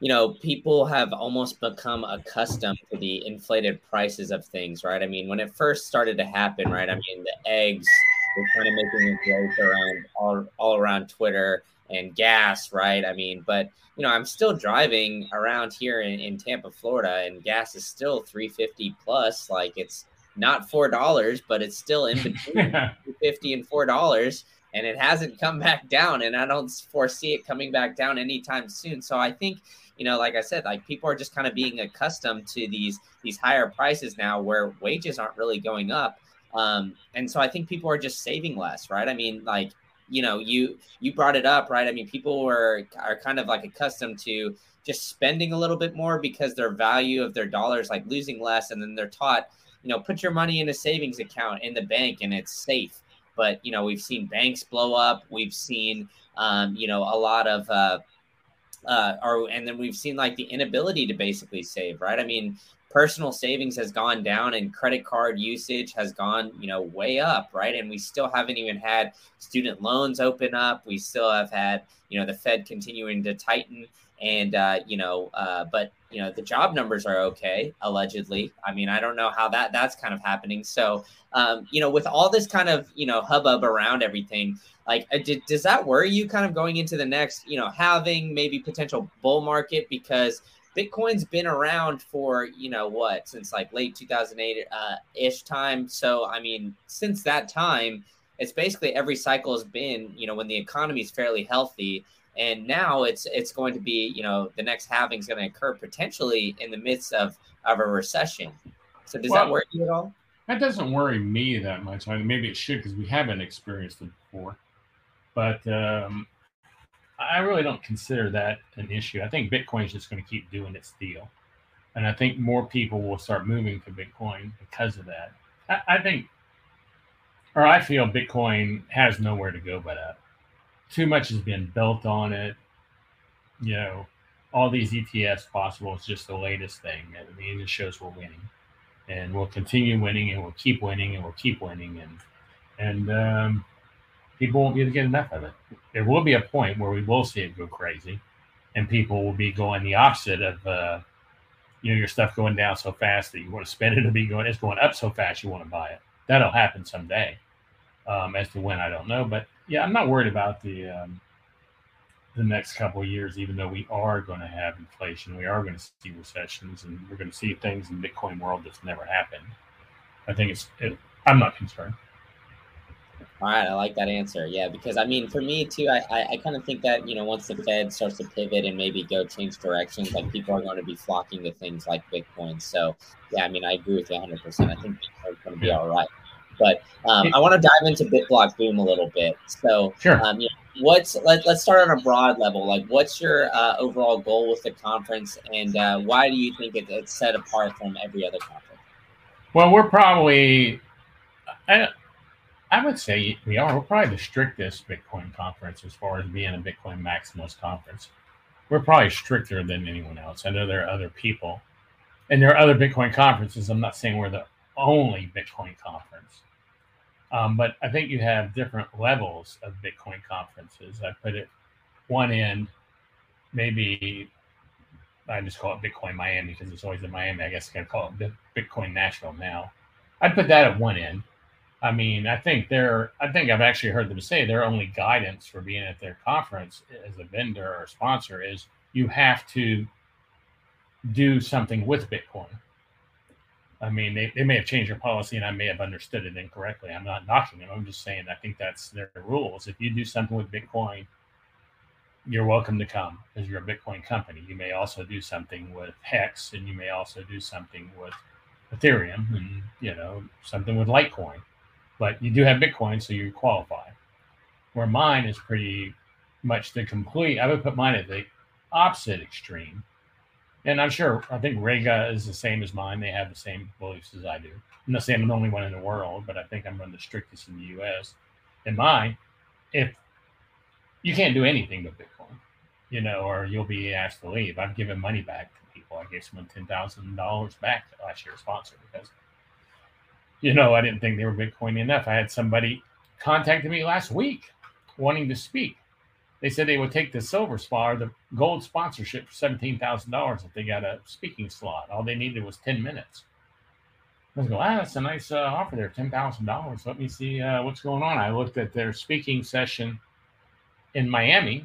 you know people have almost become accustomed to the inflated prices of things, right? I mean, when it first started to happen, right? I mean, the eggs were kind of making a joke around all all around Twitter and gas, right? I mean, but you know, I'm still driving around here in, in Tampa, Florida, and gas is still 350 plus. Like it's not four dollars, but it's still in between 50 and four dollars, and it hasn't come back down. And I don't foresee it coming back down anytime soon. So I think, you know, like I said, like people are just kind of being accustomed to these these higher prices now, where wages aren't really going up. Um, and so I think people are just saving less, right? I mean, like you know, you you brought it up, right? I mean, people were are kind of like accustomed to just spending a little bit more because their value of their dollars like losing less, and then they're taught, you know, put your money in a savings account in the bank and it's safe. But you know, we've seen banks blow up. We've seen, um, you know, a lot of. Uh, uh, or and then we've seen like the inability to basically save, right? I mean, personal savings has gone down and credit card usage has gone you know way up right? And we still haven't even had student loans open up. We still have had you know the fed continuing to tighten and uh, you know uh, but you know the job numbers are okay allegedly. I mean i don't know how that that's kind of happening. So um, you know with all this kind of you know hubbub around everything like uh, did, does that worry you kind of going into the next you know having maybe potential bull market? Because Bitcoin's been around for, you know, what, since like late 2008 uh, ish time. So, I mean, since that time, it's basically every cycle has been, you know, when the economy is fairly healthy. And now it's it's going to be, you know, the next halving is going to occur potentially in the midst of, of a recession. So, does well, that worry you at all? That doesn't worry me that much. I mean, maybe it should because we haven't experienced it before. But um, I really don't consider that an issue. I think Bitcoin is just going to keep doing its deal. And I think more people will start moving to Bitcoin because of that. I, I think, or I feel Bitcoin has nowhere to go but up. Too much has been built on it. You know, all these ETFs possible is just the latest thing. I mean, it shows we're winning. And we'll continue winning and we'll keep winning and we'll keep winning. And, and, um, people won't be able to get enough of it. There will be a point where we will see it go crazy, and people will be going the opposite of, uh, you know, your stuff going down so fast that you want to spend it, to be going, it's going up so fast you want to buy it. That'll happen someday. Um, as to when, I don't know, but yeah, I'm not worried about the um, the next couple of years. Even though we are going to have inflation, we are going to see recessions, and we're going to see things in Bitcoin world that's never happened. I think it's. It, I'm not concerned. All right, I like that answer. Yeah, because I mean, for me too, I, I, I kind of think that you know once the Fed starts to pivot and maybe go change directions, like people are going to be flocking to things like Bitcoin. So yeah, I mean, I agree with you 100. percent I think it's going to be all right. But um, I want to dive into BitBlock Boom a little bit. So sure. Um, you know, what's let, let's start on a broad level. Like, what's your uh, overall goal with the conference, and uh, why do you think it, it's set apart from every other conference? Well, we're probably. I, I would say we are. We're probably the strictest Bitcoin conference as far as being a Bitcoin maximalist conference. We're probably stricter than anyone else. I know there are other people, and there are other Bitcoin conferences. I'm not saying we're the only Bitcoin conference, um, but I think you have different levels of Bitcoin conferences. I put it one end, maybe I just call it Bitcoin Miami because it's always in Miami. I guess I gotta call it Bitcoin Nashville now. I'd put that at one end I mean, I think they're, I think I've actually heard them say their only guidance for being at their conference as a vendor or sponsor is you have to do something with Bitcoin. I mean, they, they may have changed their policy and I may have understood it incorrectly. I'm not knocking them. I'm just saying I think that's their rules. If you do something with Bitcoin, you're welcome to come because you're a Bitcoin company. You may also do something with Hex and you may also do something with Ethereum and, you know, something with Litecoin but you do have Bitcoin, so you qualify. Where mine is pretty much the complete, I would put mine at the opposite extreme. And I'm sure, I think Riga is the same as mine. They have the same beliefs as I do. I'm not saying I'm the only one in the world, but I think I'm one of the strictest in the US. And mine, if you can't do anything with Bitcoin, you know, or you'll be asked to leave. I've given money back to people. I gave someone $10,000 back last year, sponsor, because you know, I didn't think they were Bitcoin enough. I had somebody contacted me last week wanting to speak. They said they would take the silver spot or the gold sponsorship for seventeen thousand dollars if they got a speaking slot. All they needed was ten minutes. I was going, ah, that's a nice uh, offer there, ten thousand dollars. Let me see uh, what's going on. I looked at their speaking session in Miami,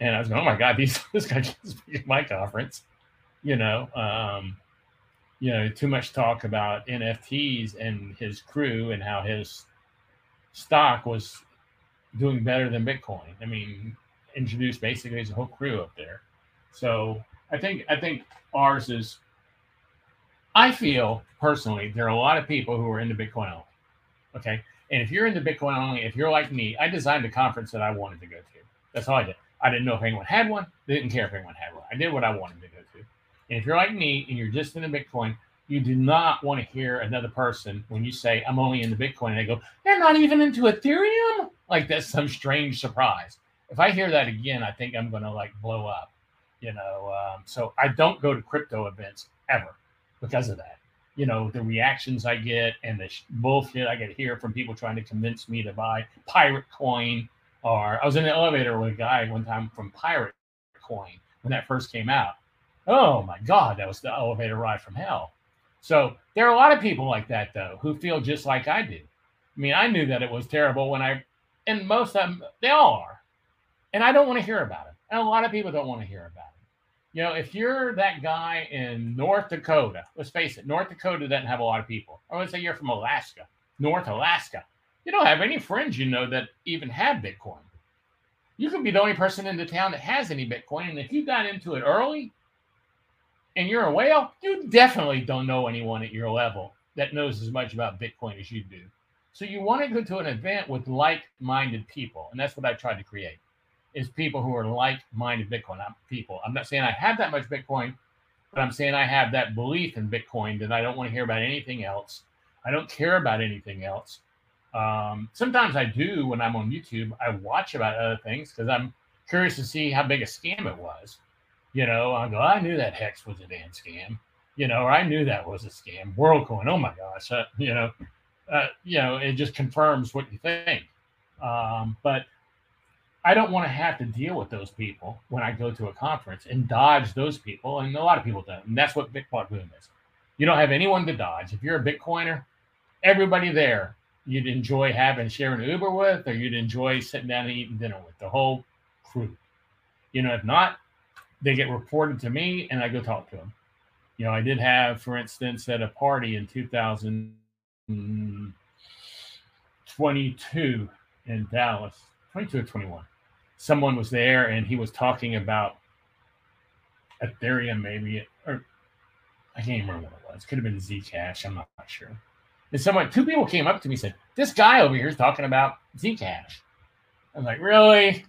and I was going, oh my god, these this guy just speak at my conference. You know, um, you know, too much talk about NFTs and his crew and how his stock was doing better than Bitcoin. I mean, introduced basically his whole crew up there. So I think I think ours is. I feel personally there are a lot of people who are into Bitcoin only. Okay, And if you're into Bitcoin only, if you're like me, I designed a conference that I wanted to go to. That's all I did. I didn't know if anyone had one. Didn't care if anyone had one. I did what I wanted to to. And if you're like me and you're just into Bitcoin, you do not want to hear another person when you say, I'm only into Bitcoin, and they go, They're not even into Ethereum. Like that's some strange surprise. If I hear that again, I think I'm going to like blow up, you know. Um, so I don't go to crypto events ever because of that you know the reactions I get and the bullshit I get here from people trying to convince me to buy pirate coin. Or I was in the elevator with a guy one time from Pirate Coin when that first came out. Oh my god, that was the elevator ride from hell. So there are a lot of people like that though who feel just like I do. I mean, I knew that it was terrible when I, and most of them they all are, and I don't want to hear about it. And a lot of people don't want to hear about it. You know, if you're that guy in North Dakota, let's face it, North Dakota doesn't have a lot of people. I would say you're from Alaska, North Alaska. You don't have any friends you know that even have Bitcoin. You could be the only person in the town that has any Bitcoin. And if you got into it early and you're a whale, you definitely don't know anyone at your level that knows as much about Bitcoin as you do. So you want to go to an event with like minded people. And that's what I tried to create is people who are like-minded Bitcoin people. I'm not saying I have that much Bitcoin, but I'm saying I have that belief in Bitcoin that I don't want to hear about anything else. I don't care about anything else. Um, sometimes I do when I'm on YouTube. I watch about other things because I'm curious to see how big a scam it was. You know, I go, I knew that hex was a damn scam. You know, I knew that was a scam. WorldCoin, oh my gosh, uh, you know, uh, you know, it just confirms what you think. Um, but I don't want to have to deal with those people when I go to a conference and dodge those people. And a lot of people don't. And that's what BitBlock Boom is. You don't have anyone to dodge. If you're a Bitcoiner, everybody there you'd enjoy having sharing Uber with, or you'd enjoy sitting down and eating dinner with the whole crew. You know, if not, they get reported to me and I go talk to them. You know, I did have, for instance, at a party in 2022 in Dallas, 22 or 21 someone was there and he was talking about Ethereum, maybe, or I can't remember what it was. Could have been Zcash. I'm not sure. And someone, two people came up to me and said, This guy over here is talking about Zcash. I was like, Really?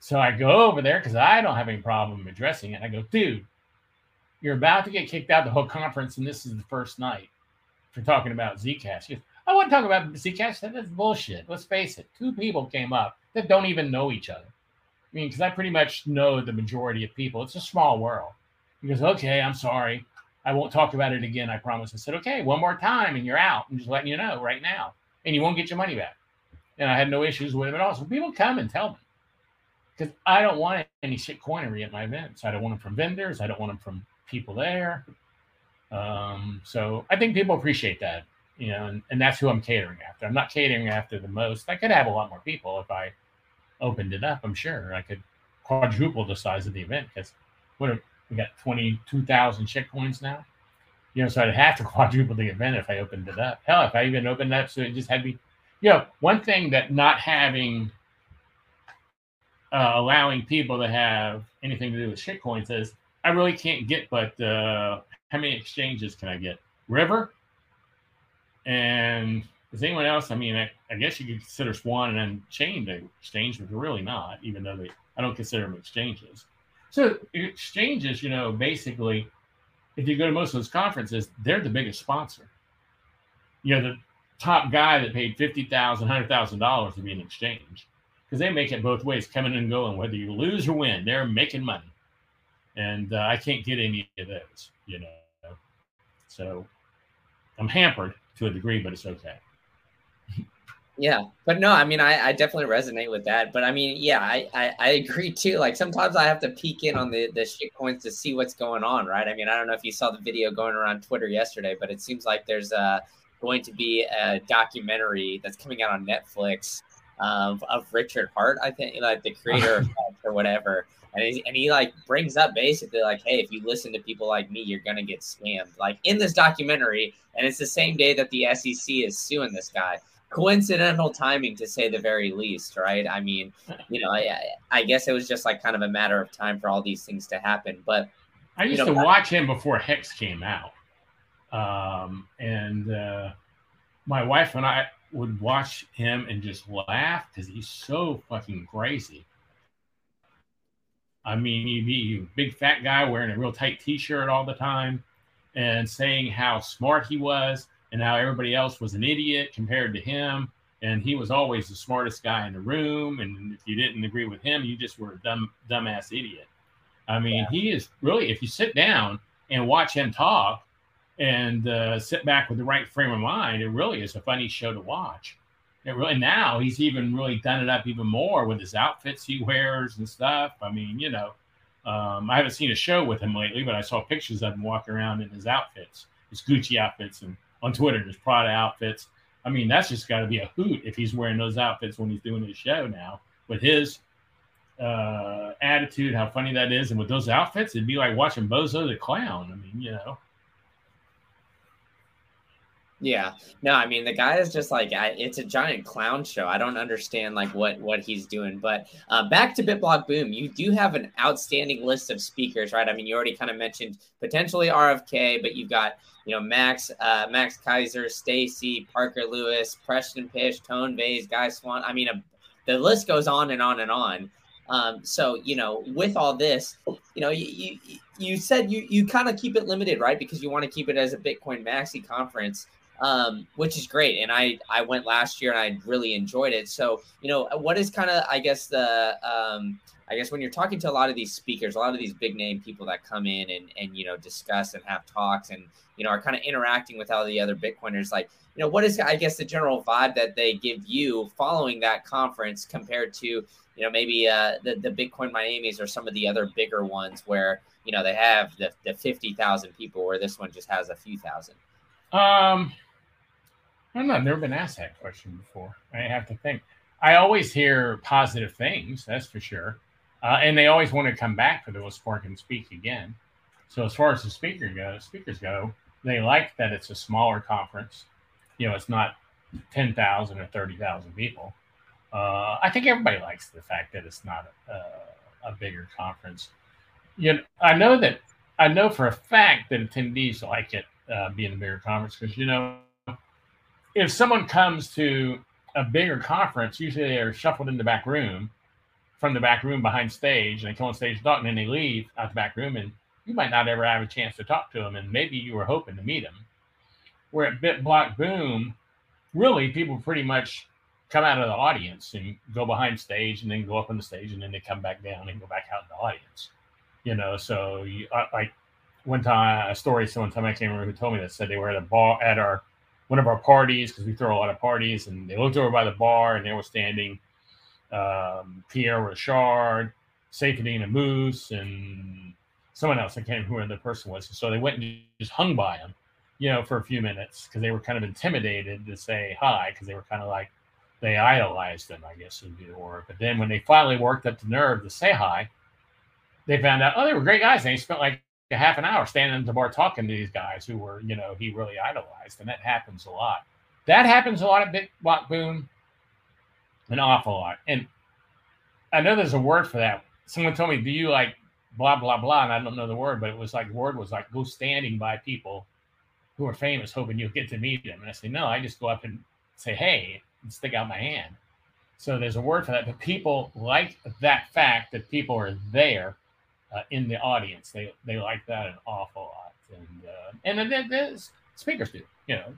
So I go over there because I don't have any problem addressing it. I go, Dude, you're about to get kicked out the whole conference, and this is the first night for talking about Zcash. Goes, I want to talk about Zcash. That's bullshit. Let's face it. Two people came up that don't even know each other. I mean, because I pretty much know the majority of people. It's a small world. He goes, okay, I'm sorry. I won't talk about it again. I promise. I said, okay, one more time and you're out. I'm just letting you know right now. And you won't get your money back. And I had no issues with him at all. So people come and tell me because I don't want any shit coinery at my events. I don't want them from vendors. I don't want them from people there. Um, so I think people appreciate that, you know, and, and that's who I'm catering after. I'm not catering after the most. I could have a lot more people if I opened it up, I'm sure I could quadruple the size of the event because what are, we got 22,000 shit coins now. You know, so I'd have to quadruple the event if I opened it up. Hell, if I even opened it up, so it just had to be, you know, one thing that not having, uh, allowing people to have anything to do with shit coins is I really can't get but uh, how many exchanges can I get? River and is anyone else? I mean, I, I, guess you could consider Swan and Chain to exchange, but really not, even though they I don't consider them exchanges. So exchanges, you know, basically, if you go to most of those conferences, they're the biggest sponsor. You know, the top guy that paid $50,000, $100,000 to be an exchange, because they make it both ways, coming and going. Whether you lose or win, they're making money, and uh, I can't get any of those. You know, so I'm hampered to a degree, but it's okay. Yeah, but no, I mean, I, I definitely resonate with that. But I mean, yeah, I, I, I agree too. Like sometimes I have to peek in on the the shit coins to see what's going on, right? I mean, I don't know if you saw the video going around Twitter yesterday, but it seems like there's a going to be a documentary that's coming out on Netflix of, of Richard Heart, I think, like the creator of or whatever. And he, and he like brings up basically like, hey, if you listen to people like me, you're gonna get scammed. Like in this documentary, and it's the same day that the SEC is suing this guy coincidental timing to say the very least, right? I mean, you know, I, I guess it was just like kind of a matter of time for all these things to happen. But I used you know, to watch him before Hex came out, um, and uh, my wife and I would watch him and just laugh because he's so fucking crazy. I mean, he'd be a big fat guy wearing a real tight t-shirt all the time and saying how smart he was and how everybody else was an idiot compared to him. And he was always the smartest guy in the room. And if you didn't agree with him, you just were a dumb, dumbass idiot. I mean, yeah. he is really, if you sit down and watch him talk and uh, sit back with the right frame of mind, it really is a funny show to watch. It really now he's even really done it up even more with his outfits he wears and stuff. I mean, you know, um, I haven't seen a show with him lately, but I saw pictures of him walking around in his outfits, his Gucci outfits, and on Twitter, his Prada outfits. I mean, that's just got to be a hoot if he's wearing those outfits when he's doing his show now with his uh, attitude, how funny that is, and with those outfits, it'd be like watching Bozo the Clown. I mean, you know. Yeah, no, I mean the guy is just like it's a giant clown show. I don't understand like what what he's doing. But uh, back to BitBlock Boom, you do have an outstanding list of speakers, right? I mean, you already kind of mentioned potentially RFK, but you've got you know Max uh, Max Keiser, Stacy, Parker Lewis, Preston Pysh, Tone Vays, Guy Swan. I mean, a, the list goes on and on and on. Um, so you know, with all this, you know, you you, you said you you kind of keep it limited, right? Because you want to keep it as a Bitcoin Maxi conference um, which is great. And I I went last year and I really enjoyed it. So you know, what is kind of I guess the um, I guess when you're talking to a lot of these speakers, a lot of these big name people that come in and and you know discuss and have talks and you know are kind of interacting with all the other Bitcoiners, like you know what is I guess the general vibe that they give you following that conference compared to you know maybe uh, the the Bitcoin Miami's or some of the other bigger ones where you know they have the the fifty thousand people where this one just has a few thousand. Um, I don't know. I've never been asked that question before. I have to think. I always hear positive things, that's for sure. Uh, and they always want to come back for the Spark and speak again. So as far as the speaker goes, speakers go, they like that it's a smaller conference. You know, it's not ten thousand or thirty thousand people. Uh, I think everybody likes the fact that it's not a, a bigger conference. You know, I know that I know for a fact that attendees like it uh, being a bigger conference because you know if someone comes to a bigger conference, usually they're shuffled in the back room from the back room behind stage and they come on stage talking and then they leave out the back room and you might not ever have a chance to talk to them and maybe you were hoping to meet them. Where at BitBlock Boom, really people pretty much come out of the audience and go behind stage and then go up on the stage and then they come back down and go back out in the audience. You know, so you, like one time a story, someone time I can't remember who told me that said they were at a bar at our one of our parties because we throw a lot of parties, and they looked over by the bar, and there was standing um, Pierre Rochard, Saifedean Ammous, and someone else. I can't remember who the person was. So they went and just hung by him, you know, for a few minutes because they were kind of intimidated to say hi because they were kind of like they idolized them, I guess would be the word. But then when they finally worked up the nerve to say hi, they found out, oh, they were great guys. And they spent like half an hour standing at the bar talking to these guys who were, you know, he really idolized. And that happens a lot. That happens a lot at Big Block Boom, an awful lot. And I know there's a word for that. Someone told me, do you like blah, blah, blah? And I don't know the word, but it was like, word was like, go standing by people who are famous, hoping you'll get to meet them. And I say, no, I just go up and say, hey, and stick out my hand. So there's a word for that. But people like that fact that people are there uh, in the audience. They they like that an awful lot, and uh, and then the speakers do. You know,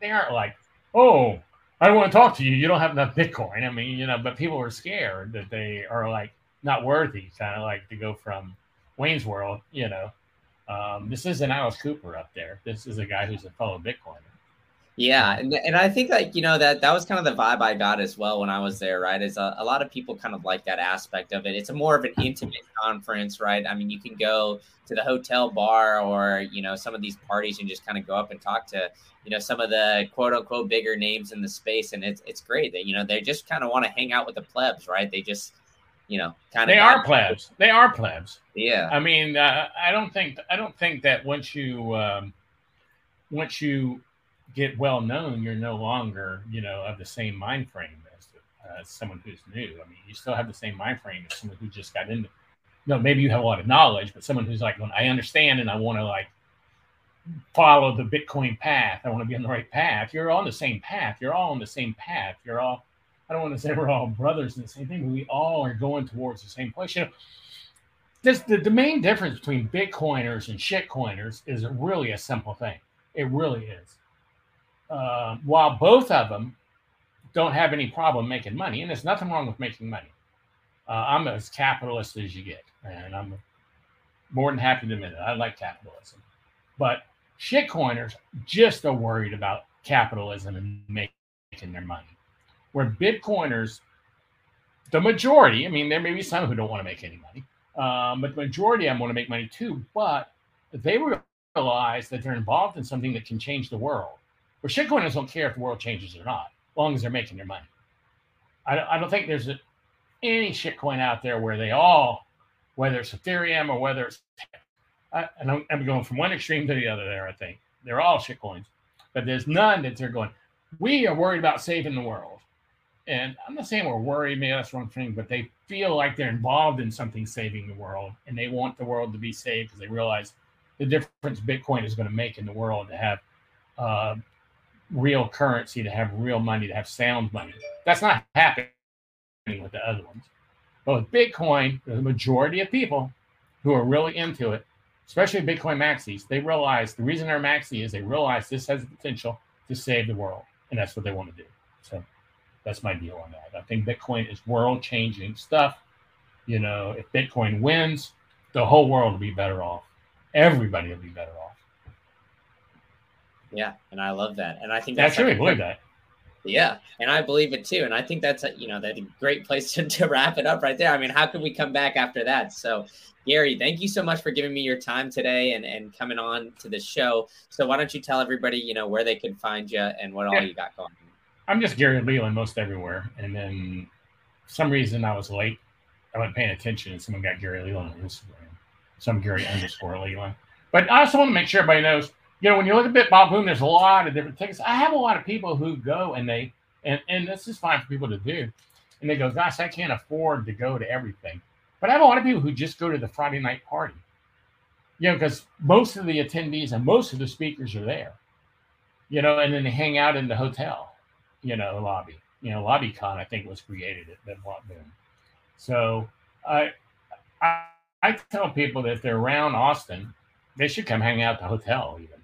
they aren't like, oh, I don't want to talk to you. You don't have enough Bitcoin. I mean, you know, but people are scared that they are like not worthy, kind of like to go from Wayne's World. You know, um, this isn't Alice Cooper up there. This is a guy who's a fellow Bitcoiner. Yeah, and, and I think like you know that that was kind of the vibe I got as well when I was there, right? Is a, a lot of people kind of like that aspect of it. It's a more of an intimate conference, right? I mean, you can go to the hotel bar or you know some of these parties and just kind of go up and talk to you know some of the quote unquote bigger names in the space, and it's it's great that you know they just kind of want to hang out with the plebs, right? They just you know kind of they are plebs. They are plebs. Yeah, I mean, uh, I don't think I don't think that once you um, once you get well known, you're no longer, you know, of the same mind frame as, uh, someone who's new. I mean, you still have the same mind frame as someone who just got into. Know, maybe you have a lot of knowledge, but someone who's like, I understand and I want to like follow the Bitcoin path. I want to be on the right path. You're on the same path. You're all on the same path. You're all, I don't want to say we're all brothers in the same thing, but we all are going towards the same place. You know, this, the, the main difference between Bitcoiners and shitcoiners is really a simple thing. It really is. Uh, while both of them don't have any problem making money, and there's nothing wrong with making money. Uh, I'm as capitalist as you get, and I'm more than happy to admit it. I like capitalism, but shitcoiners just are worried about capitalism and making their money. Where Bitcoiners, the majority, I mean, there may be some who don't want to make any money, um, but the majority want to make money too. But they realize that they're involved in something that can change the world. Where shitcoiners don't care if the world changes or not, as long as they're making their money. I, I don't think there's a, any shitcoin out there where they all, whether it's Ethereum or whether it's I, and I'm, I'm, going from one extreme to the other there, I think. They're all shitcoins, but there's none that they're going, we are worried about saving the world. And I'm not saying we're worried, maybe that's wrong thing, but they feel like they're involved in something saving the world and they want the world to be saved because they realize the difference Bitcoin is going to make in the world to have uh, real currency, to have real money, to have sound money. That's not happening with the other ones. But with Bitcoin, the majority of people who are really into it especially Bitcoin maxis, they realize the reason they're maxi is they realize this has the potential to save the world, and that's what they want to do. So that's my deal on that. I think Bitcoin is world changing stuff. You know, if Bitcoin wins, the whole world will be better off. Everybody will be better off. Yeah, and I love that, and I think that's, that's really believe that. Yeah, and I believe it too. And I think that's a, you know that's a great place to, to wrap it up right there. I mean, how could we come back after that? So, Gary, thank you so much for giving me your time today and, and coming on to the show. So why don't you tell everybody, you know, where they can find you and what yeah. all you got going? On? I'm just Gary Leland most everywhere. And then some reason I was late. I wasn't paying attention and someone got Gary Leland on Instagram. Some Gary underscore Leland. But I also want to make sure everybody knows you know, when you look at BitBlockBoom, there's a lot of different things. I have a lot of people who go and they, and, and this is fine for people to do. And they go, gosh, I can't afford to go to everything. But I have a lot of people who just go to the Friday night party. You know, because most of the attendees and most of the speakers are there. You know, and then they hang out in the hotel, you know, lobby. You know, LobbyCon, I think, was created at BitBlockBoom. So I, I, I tell people that if they're around Austin, they should come hang out at the hotel even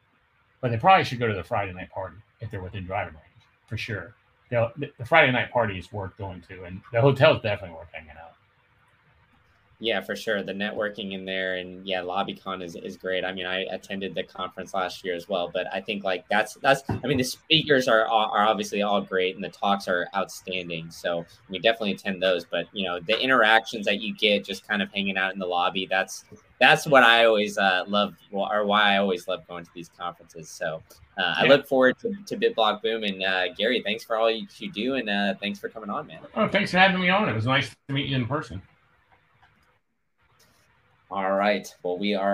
but they probably should go to the Friday night party if they're within driving range for sure. The Friday night party is worth going to, and the hotel is definitely worth hanging out. Yeah, for sure. The networking in there and yeah, LobbyCon is, is great. I mean, I attended the conference last year as well, but I think like that's that's I mean the speakers are are obviously all great and the talks are outstanding. So we definitely attend those. But you know, the interactions that you get just kind of hanging out in the lobby, that's that's what I always uh, love or why I always love going to these conferences. So uh, I look forward to, to BitBlockBoom and uh, Gary, thanks for all you, you do and uh, thanks for coming on, man. Oh, thanks for having me on. It was nice to meet you in person. All right. Well, we are